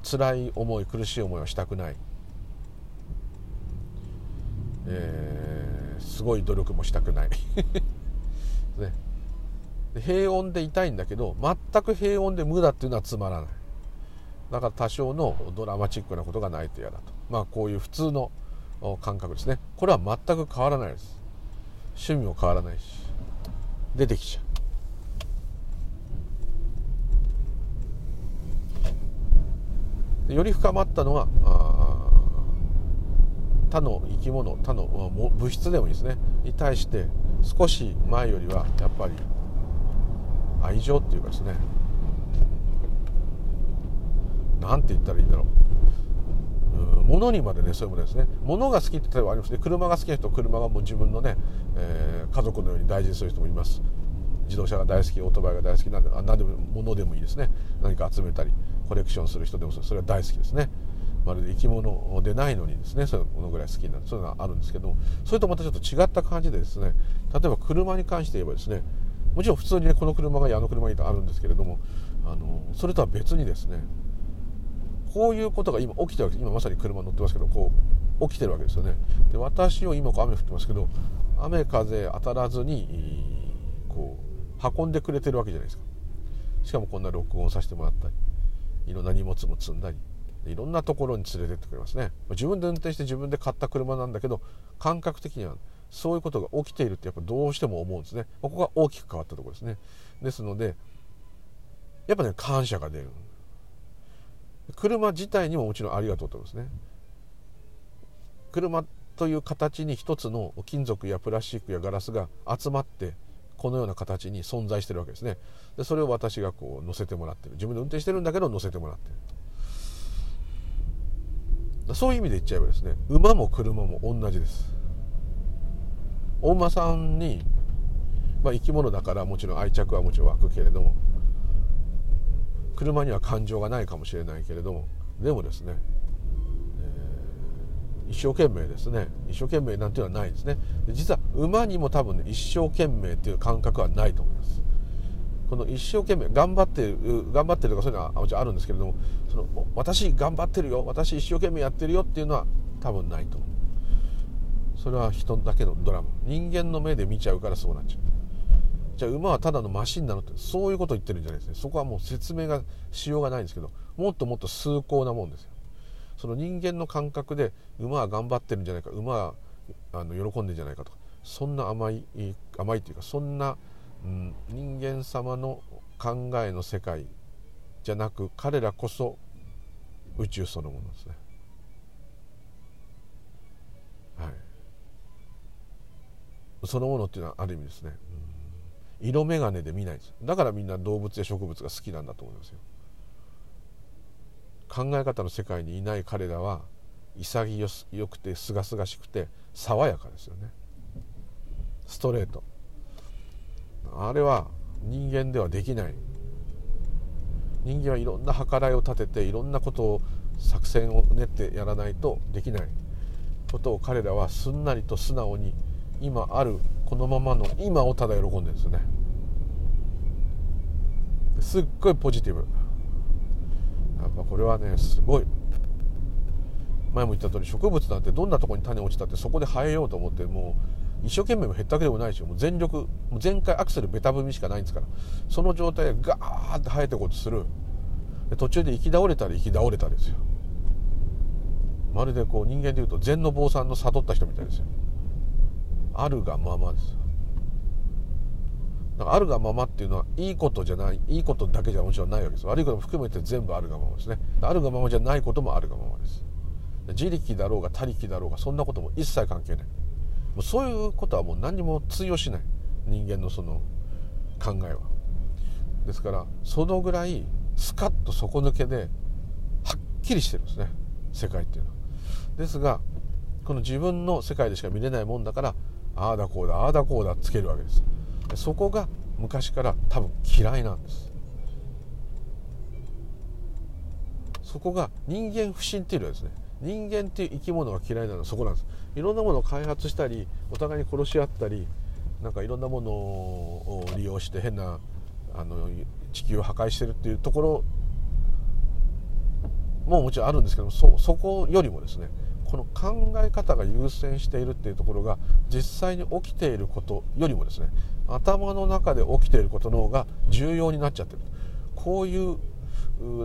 辛い思い苦しい思いはしたくない、えー、すごい努力もしたくない。ね、平穏でいたいんだけど全く平穏で無だっていうのはつまらない。だから多少のドラマチックなことがないと嫌だと。まあこういう普通の感覚ですね。これは全く変わらないです。趣味も変わらないし。出てきちゃう。より深まったのはあ他の生き物他の物質でもいいですね。に対して少し前よりはやっぱり愛情っていうかですね。なんて言ったらいいんだろう。物にまでねそういうものですね。物が好きって例えばありますね。車が好きな人車がもう自分のね、えー、家族のように大事にする人もいます。自動車が大好きオートバイが大好きなんで何でも物でもいいですね。何か集めたりコレクションする人でもそれは大好きですね。まるで生き物でないのにですねそういうのぐらい好きになる。そういうのがあるんですけどそれとまたちょっと違った感じでですね例えば車に関して言えばですねもちろん普通にねこの車がいいあの車がいいとあるんですけれどもあのそれとは別にですねこういうことが今起きてるわけです。今まさに車乗ってますけどこう起きてるわけですよね。で私を今こう雨降ってますけど雨風当たらずにこう運んでくれてるわけじゃないですか。しかもこんな録音させてもらったりいろんな荷物も積んだりいろんなところに連れてってくれますね。自分で運転して自分で買った車なんだけど感覚的にはそういうことが起きているってやっぱどうしても思うんですね。ここが大きく変わったところですね。ですのでやっぱね感謝が出る。車自体にももちろんありがとうと思いますね。車という形に一つの金属やプラスチックやガラスが集まってこのような形に存在してるわけですね。でそれを私がこう乗せてもらってる。自分で運転してるんだけど乗せてもらってる。そういう意味で言っちゃえばですね馬も車も同じです。お馬さんに、まあ、生き物だからもちろん愛着はもちろん湧くけれども車には感情がないかもしれないけれどもでもですね一生懸命ですね一生懸命なんていうのはないですね。実は馬にも多分ね一生懸命っていう感覚はないと思います。この一生懸命頑張ってる頑張ってるとかそういうのはもちろんあるんですけれどもその私頑張ってるよ私一生懸命やってるよっていうのは多分ないとそれは人だけのドラマ。人間の目で見ちゃうからそうなっちゃう。じゃあ馬はただのマシンなのってそういうことを言ってるんじゃないですね。そこはもう説明がしようがないんですけどもっともっと崇高なもんですよ。その人間の感覚で馬は頑張ってるんじゃないか馬はあの喜んでるんじゃないかとかそんな甘い甘いというかそんなうん、人間様の考えの世界じゃなく彼らこそ宇宙そのものですね。はい、そのものっていうのはある意味ですね、うん、色眼鏡で見ないです。だからみんな動物や植物が好きなんだと思いますよ。考え方の世界にいない彼らは潔くてすがすがしくて爽やかですよね。ストレート。あれは人間ではできない。人間はいろんな計らいを立てていろんなことを作戦を練ってやらないとできない。ことを彼らはすんなりと素直に今あるこのままの今をただ喜んでるんですよね。すっごいポジティブ。やっぱこれはねすごい。前も言った通り植物なんてどんなとこに種落ちたってそこで生えようと思ってもう一生懸命も減ったわけでもないしもう全力もう全開アクセルベタ踏みしかないんですから。その状態でガーッて生えてこうとする。途中で行き倒れたら行き倒れたですよ。まるでこう人間でいうと禅の坊さんの悟った人みたいですよ。あるがままですだからあるがままっていうのはいいことじゃないいいことだけじゃもちろんないわけです。悪いことも含めて全部あるがままですね。あるがままじゃないこともあるがままです。自力だろうが他力だろうがそんなことも一切関係ない。うそういうことはもう何も通用しない。人間のその考えは。ですからそのぐらいスカッと底抜けではっきりしてるんですね。世界っていうのは。ですがこの自分の世界でしか見れないもんだからああだこうだああだこうだつけるわけです。そこが昔から多分嫌いなんです。そこが人間不信っていうのはですね人間っていう生き物が嫌いなのはそこなんです。いろんなものを開発したりお互いに殺し合ったりなんかいろんなものを利用して変なあの地球を破壊してるっていうところももちろんあるんですけどそそこよりもですねこの考え方が優先しているっていうところが実際に起きていることよりもですね頭の中で起きていることの方が重要になっちゃってる。こういう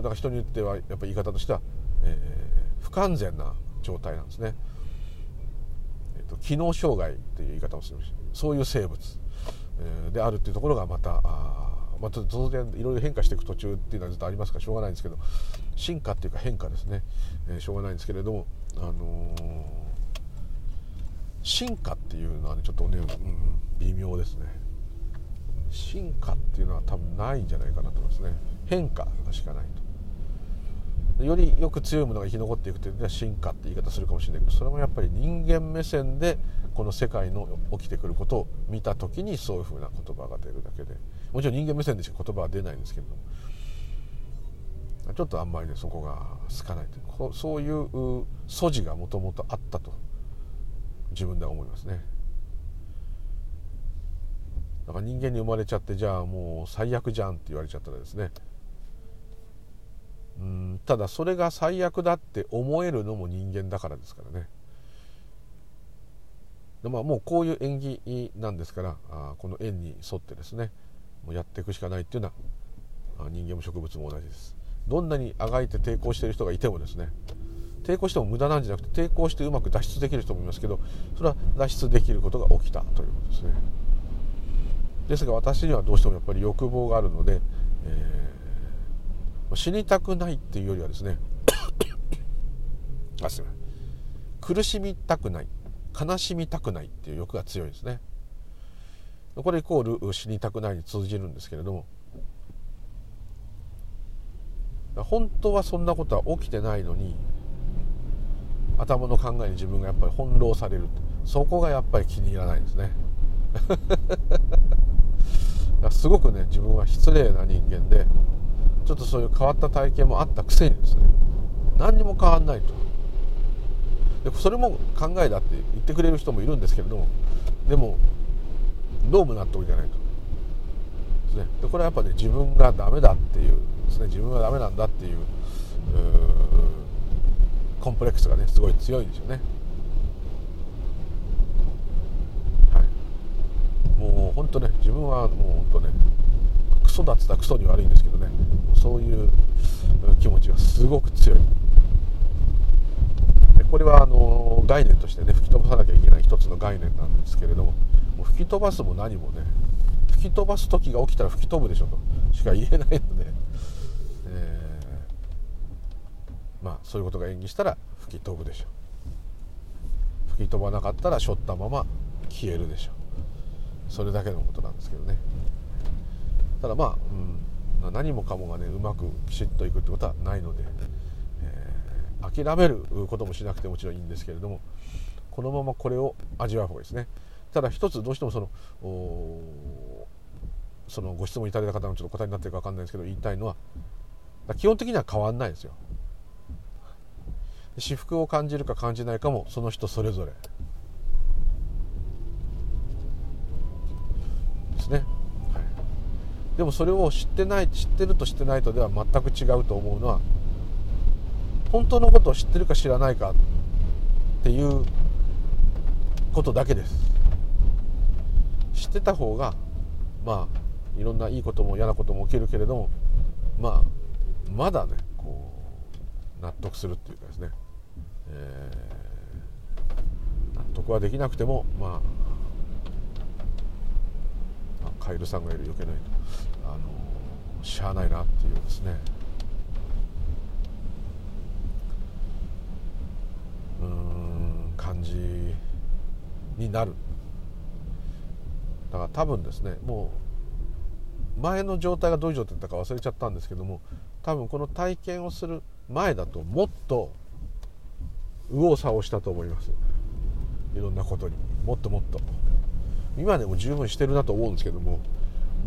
だか人によってはやっぱり言い方としては、えー、不完全な状態なんですね。えっと機能障害という言い方をするそういう生物、であるっていうところがまたあまあ、当然いろいろ変化していく途中っていうのはずっとありますからしょうがないんですけど進化っていうか変化ですね、えー、しょうがないんですけれども、あのー、進化っていうのはねちょっとね、うん、微妙ですね。進化っていうのは多分ないんじゃないかなと思いますね。変化しかないと。よりよく強いものが生き残っていくというのは進化って言い方するかもしれないけどそれもやっぱり人間目線でこの世界の起きてくることを見た時にそういうふうな言葉が出るだけでもちろん人間目線でしか言葉は出ないんですけれどもちょっとあんまりねそこが好かないというそういう素地がもともとあったと自分では思いますね。だから人間に生まれちゃってじゃあもう最悪じゃんって言われちゃったらですねうんただそれが最悪だって思えるのも人間だからですからね。で、まあ、もうこういう縁起なんですからあこの縁に沿ってですねもうやっていくしかないっていうのは人間も植物も同じです。どんなにあがいて抵抗している人がいてもですね抵抗しても無駄なんじゃなくて抵抗してうまく脱出できる人もいますけどそれは脱出できることが起きたということですね。ですが私にはどうしてもやっぱり欲望があるので、えー死にたくないっていうよりはですね あすみません。苦しみたくない悲しみたくないっていう欲が強いですね。これイコール死にたくないに通じるんですけれども本当はそんなことは起きてないのに頭の考えに自分がやっぱり翻弄されるそこがやっぱり気に入らないですね。すごくね自分は失礼な人間でちょっとそういう変わった体験もあったくせにですね。何にも変わんないと。でそれも考えだって言ってくれる人もいるんですけれどもでもどうも納得いかないと。ですね。でこれはやっぱね自分がダメだっていうですね自分がダメなんだっていうコンプレックスがねすごい強いんですよね。はい。もう本当ね自分はもう本当ねソだったらクソに悪いんですけどね。そういう気持ちがすごく強い。でこれはあの概念としてね吹き飛ばさなきゃいけない一つの概念なんですけれどももう吹き飛ばすも何もね吹き飛ばす時が起きたら吹き飛ぶでしょとしか言えないので、えー、まあそういうことが演技したら吹き飛ぶでしょ。吹き飛ばなかったら背負ったまま消えるでしょ。それだけのことなんですけどね。ただまあ、うん、何もかもがねうまくきちっといくってことはないのでえ諦めることもしなくてもちろんいいんですけれどもこのままこれを味わう方がいいですね。ただ一つどうしてもそのそのご質問いただいた方のちょっと答えになってるか分かんないですけど言いたいのは基本的には変わんないですよ。私服を感じるか感じないかもその人それぞれ。でもそれを知ってない知ってると知ってないとでは全く違うと思うのは本当のことを知ってるか知らないかっていうことだけです。知ってた方がまあいろんないいことも嫌なことも起きるけれどもまあまだねこう納得するっていうかですね、えー、納得はできなくてもまあカエルさんがいる余計ないと。あのしゃあないなっていうですね。うん感じになる。だから多分ですねもう前の状態がどういう状態だったか忘れちゃったんですけども多分この体験をする前だともっと右往左往したと思います。いろんなことに。もっともっと。今でも十分してるなと思うんですけども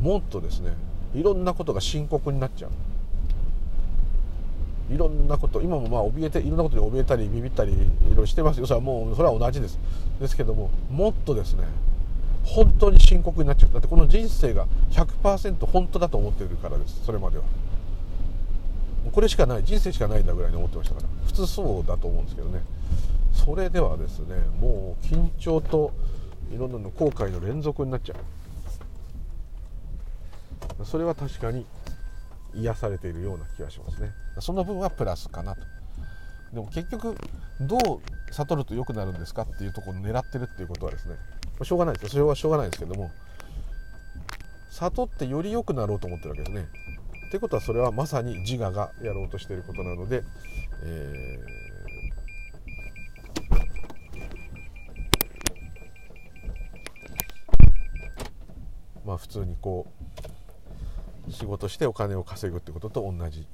もっとですねいろんなことが深刻になっちゃう。いろんなこと今もまあ怯えていろんなことに怯えたりビビったりいろいろしてますよ。それはもうそれは同じです。ですけどももっとですね本当に深刻になっちゃう。だってこの人生が100%本当だと思ってるからです。それまでは。これしかない。人生しかないんだぐらいに思ってましたから。普通そうだと思うんですけどね。それではですねもう緊張といろんなの後悔の連続になっちゃう。それは確かに癒されているような気がしますね。その分はプラスかなと。でも結局どう悟ると良くなるんですかっていうところを狙ってるっていうことはですねしょうがないですよ。それはしょうがないですけども悟ってより良くなろうと思ってるわけですね。っていうことはそれはまさに自我がやろうとしていることなので、えー、まあ普通にこう仕事してお金を稼ぐってことと同じ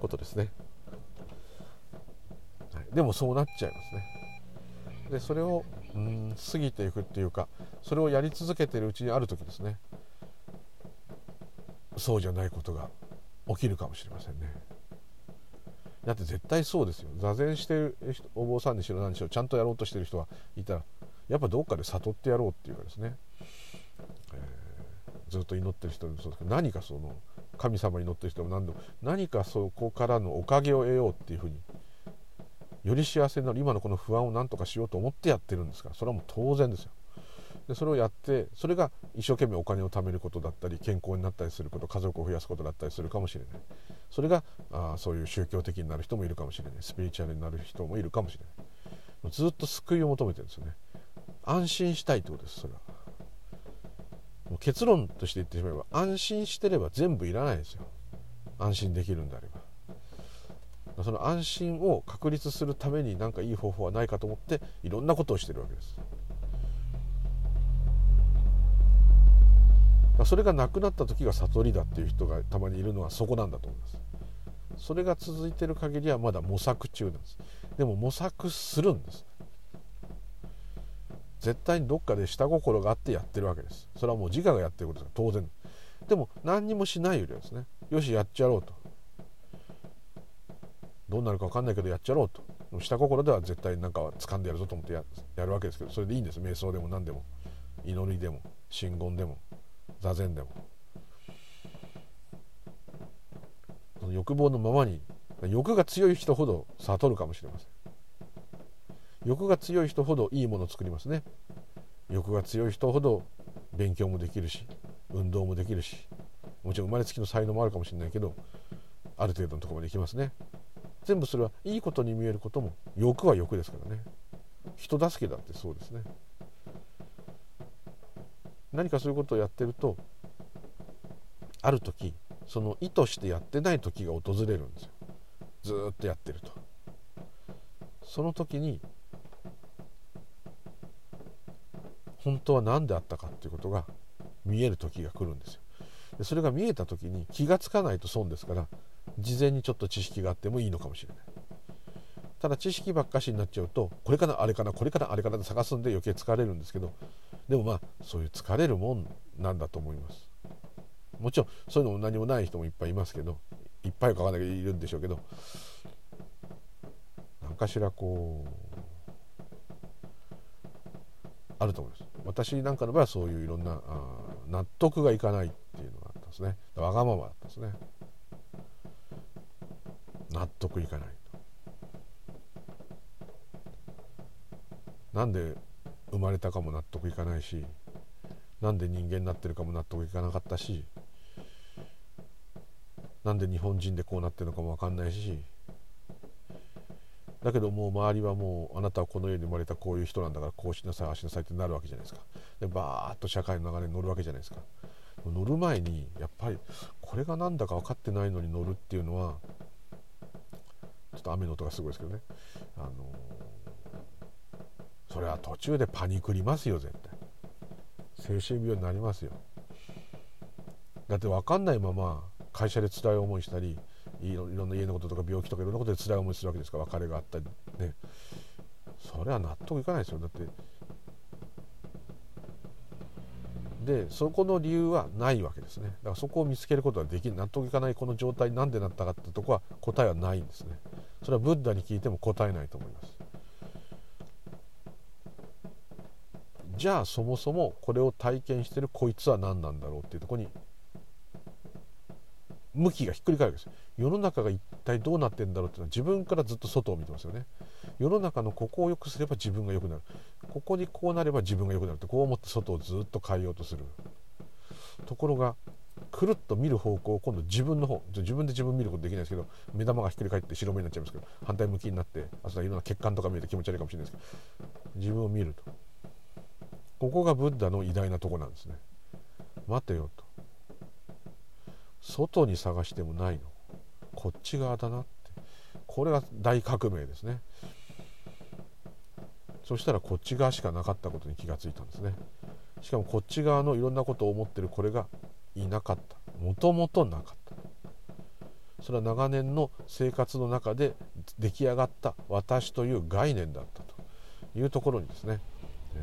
ことですね、はい、でもそうなっちゃいますね。でそれをうん過ぎていくっていうかそれをやり続けてるうちにある時ですね。そうじゃないことが起きるかもしれませんね。だって絶対そうですよ。座禅してるお坊さんにしろ何にしろちゃんとやろうとしてる人はいたらやっぱどっかで悟ってやろうっていうかですね、えーずっと祈ってる人もそうですけど何かその神様に祈ってる人も何でも何かそこからのおかげを得ようっていうふうにより幸せになる今のこの不安を何とかしようと思ってやってるんですからそれはもう当然ですよ。でそれをやってそれが一生懸命お金を貯めることだったり健康になったりすること家族を増やすことだったりするかもしれない。それがあそういう宗教的になる人もいるかもしれない。スピリチュアルになる人もいるかもしれない。ずっと救いを求めてるんですよね。安心したいってことですそれは。もう結論として言ってしまえば安心してれば全部いらないですよ。安心できるんであれば。その安心を確立するために何かいい方法はないかと思っていろんなことをしてるわけです。それがなくなった時が悟りだっていう人がたまにいるのはそこなんだと思います。それが続いてる限りはまだ模索中なんです。でも模索するんです。絶対にどっかで下心があってやってるわけです。それはもう自我がやってることです。から当然。でも何にもしないよりはですねよしやっちゃろうと。どうなるか分かんないけどやっちゃろうと。下心では絶対なんか掴んでやるぞと思ってやるわけですけどそれでいいんです。瞑想でも何でも。祈りでも真言でも座禅でも。欲望のままに欲が強い人ほど悟るかもしれません。欲が強い人ほどいいものを作りますね。欲が強い人ほど勉強もできるし運動もできるしもちろん生まれつきの才能もあるかもしれないけどある程度のところまでいきますね。全部それはいいことに見えることも欲は欲ですからね。人助けだってそうですね。何かそういうことをやってるとある時その意図してやってない時が訪れるんですよ。ずっとやってると。その時に本当は何であったかっていうことが見える時が来るんですよ。でそれが見えた時に気が付かないと損ですから事前にちょっと知識があってもいいのかもしれない。ただ知識ばっかしになっちゃうとこれかなあれかなこれかなあれかなって探すんで余計疲れるんですけどでもまあそういう疲れるもんなんだと思います。もちろんそういうのも何もない人もいっぱいいますけどいっぱいかわかないけどいるんでしょうけど何かしらこうあると思います。私なんかの場合はそういういろんな納得がいかないっていうのがあったんですね。わがままだったんですね。納得いかないなんで生まれたかも納得いかないしなんで人間になってるかも納得いかなかったしなんで日本人でこうなってるのかも分かんないしだけどもう周りはもうあなたはこの世に生まれたこういう人なんだからこうしなさいああしなさいってなるわけじゃないですか。でバーッと社会の流れに乗るわけじゃないですか。乗る前にやっぱりこれが何だか分かってないのに乗るっていうのはちょっと雨の音がすごいですけどね。あのそれは途中でパニクりますよ絶対。精神病になりますよ。だって分かんないまま会社で辛い思いしたりいろんな家のこととか病気とかいろんなことで辛い思いするわけですから別れがあったりね。それは納得いかないですよ。だってでそこの理由はないわけですね。だからそこを見つけることはできる納得いかないこの状態に何でなったかってとこは答えはないんですね。それはブッダに聞いても答えないと思います。じゃあそもそもこれを体験してるこいつは何なんだろうっていうとこに向きがひっくり返るわけです世の中が一体どうなってんだろうっていうのは自分からずっと外を見てますよね。世の中のここを良くすれば自分が良くなる。ここにこうなれば自分が良くなるってこう思って外をずっと変えようとする。ところがくるっと見る方向を今度自分の方自分で自分見ることできないですけど目玉がひっくり返って白目になっちゃいますけど反対向きになってあとはいろんな血管とか見えて気持ち悪いかもしれないですけど自分を見ると。ここがブッダの偉大なとこなんですね。待てよと。外に探してもないの。こっち側だなって。これが大革命ですね。そしたらこっち側しかなかったことに気がついたんですね。しかもこっち側のいろんなことを思ってるこれがいなかった。もともとなかった。それは長年の生活の中で出来上がった私という概念だったというところにですね、え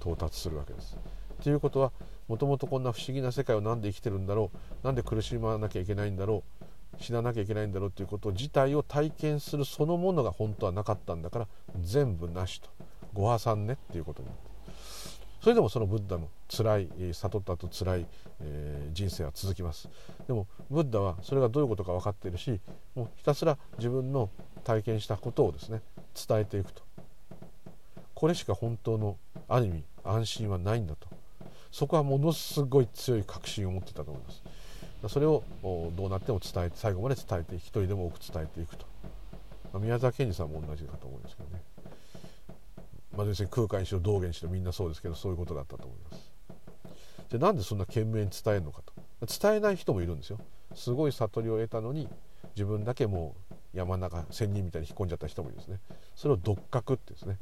ー、到達するわけです。ということはもともとこんな不思議な世界を何で生きてるんだろう何で苦しまなきゃいけないんだろう死ななきゃいけないんだろうということ自体を体験するそのものが本当はなかったんだから全部なしとご破産ねっていうことに。なったそれでもそのブッダの辛い悟った後辛い、えー、人生は続きます。でもブッダはそれがどういうことか分かっているしもうひたすら自分の体験したことをですね伝えていくと。これしか本当のある意味安心はないんだと。そこはものすごい強い確信を持ってたと思います。それをどうなっても伝えて最後まで伝えて一人でも多く伝えていくと、宮沢賢治さんも同じかと思いますけどね。まあ、別に空間にしろ道元にしろみんなそうですけどそういうことだったと思います。じゃなんでそんな懸命に伝えるのかと。伝えない人もいるんですよ。すごい悟りを得たのに自分だけもう山の中仙人みたいに引っ込んじゃった人もいるんですね。それを独覚ってですね。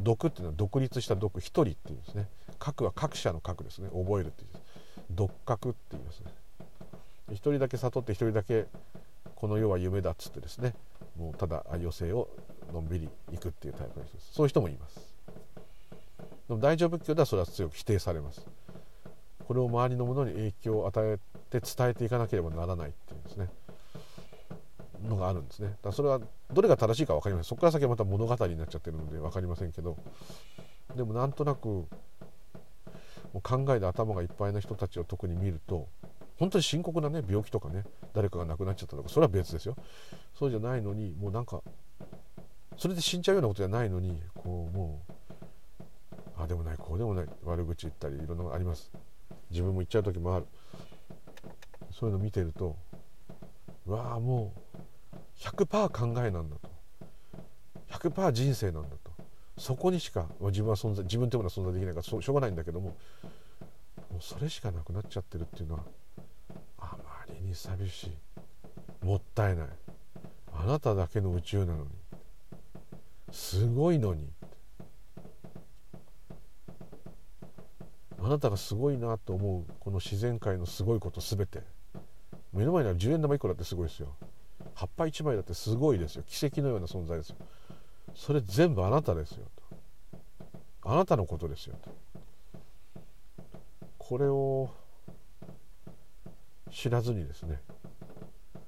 独っていうのは独立した独一人っていうんですね。核は各社の核ですね。覚えるっていう独覚って言いますね。一人だけ悟って一人だけこの世は夢だっつってですね。もうただ余生をのんびり行くっていうタイプの人です。そういう人もいます。でも大乗仏教ではそれは強く否定されます。これを周りのものに影響を与えて伝えていかなければならないっていうですね。のがあるんですね。だからそれはどれが正しいか分かりません。そこから先はまた物語になっちゃってるので分かりませんけど。でもなんとなくもう考えで頭がいっぱいな人たちを特に見ると本当に深刻なね病気とかね誰かが亡くなっちゃったとかそれは別ですよ。そうじゃないのにもうなんかそれで死んじゃうようなことじゃないのにこうもうあでもないこうでもない悪口言ったりいろんなのあります。自分も言っちゃう時もある。そういうの見てるとわあもう100%考えなんだと。100%人生なんだと。そこにしか自分は存在自分というものは存在できないからしょうがないんだけどももうそれしかなくなっちゃってるっていうのはあまりに寂しい。もったいない。あなただけの宇宙なのに。すごいのに。あなたがすごいなと思うこの自然界のすごいこと全て。目の前にある10円玉1個だってすごいですよ。葉っぱ1枚だってすごいですよ。奇跡のような存在ですよ。それ全部あなたですよと。あなたのことですよと。これを知らずにですね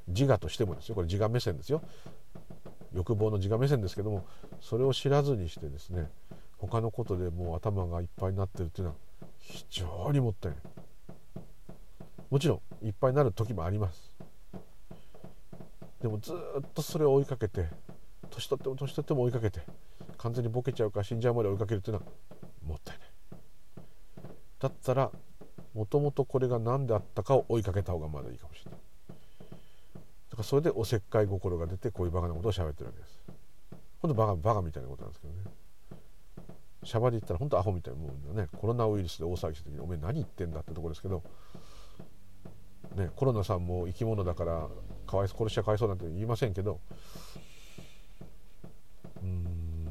自我としてもですよ。これ自我目線ですよ。欲望の自我目線ですけどもそれを知らずにしてですね他のことでもう頭がいっぱいになってるっていうのは非常にもったいない。もちろんいっぱいになる時もあります。でもずっとそれを追いかけて年取っても年取っても追いかけて完全にボケちゃうか死んじゃうまで追いかけるっていうのはもったいない。だったらもともとこれが何であったかを追いかけた方がまだいいかもしれない。だからそれでおせっかい心が出てこういうバカなことを喋ってるわけです。ほんとバカバカみたいなことなんですけどね。シャバで言ったら本当アホみたいなもんだね。コロナウイルスで大騒ぎした時にお前何言ってんだってところですけど。ねコロナさんも生き物だからかわいそう殺しちゃかわいそうなんて言いませんけど。うん。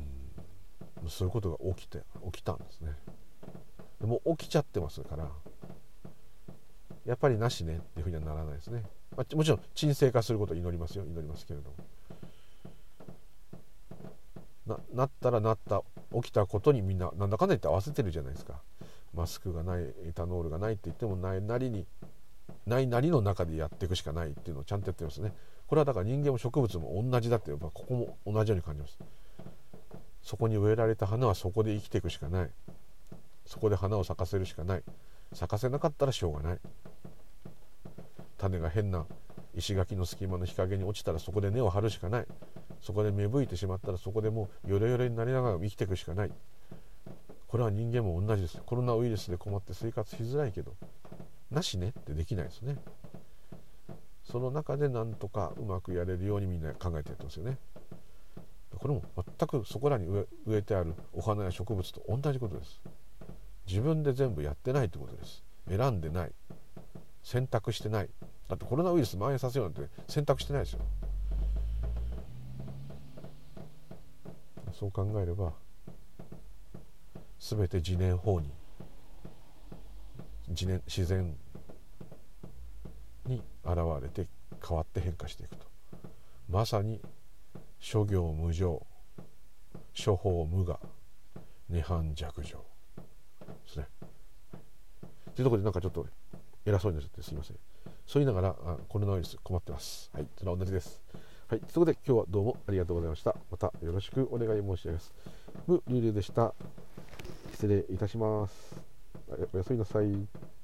そういうことが起きて起きたんですね。でも起きちゃってますからやっぱりなしねっていうふうにはならないですね、まあ、もちろん沈静化することを祈りますよ。祈りますけれども。ななったらなった起きたことにみんななんだかんだ言って合わせてるじゃないですか。マスクがないエタノールがないって言ってもないなりにないなりの中でやっていくしかないっていうのをちゃんとやってますね。これはだから人間も植物も同じだってやっぱここも同じように感じます。そこに植えられた花はそこで生きていくしかない。そこで花を咲かせるしかない。咲かせなかったらしょうがない。種が変な石垣の隙間の日陰に落ちたらそこで根を張るしかない。そこで芽吹いてしまったらそこでもうヨレヨレになりながら生きていくしかない。これは人間も同じです。コロナウイルスで困って生活しづらいけど。なしねってできないですね。その中でなんとかうまくやれるようにみんな考えてやってますよね。これも全くそこらに植えてあるお花や植物と同じことです。自分で全部やってないってことです。選んでない。選択してない。だってコロナウイルス蔓延させようなんて選択してないですよ。そう考えれば全て自然法に自然自然現れて変わって変化していくと。まさに諸行無常諸法無我涅槃弱情。ですね。というところでなんかちょっと偉そうになっちゃってすいません。そう言いながらあコロナウイルス困ってます。はい。それは同じです。はい。ということで今日はどうもありがとうございました。またよろしくお願い申し上げます。ムルールでした。失礼いたします。おやすみなさい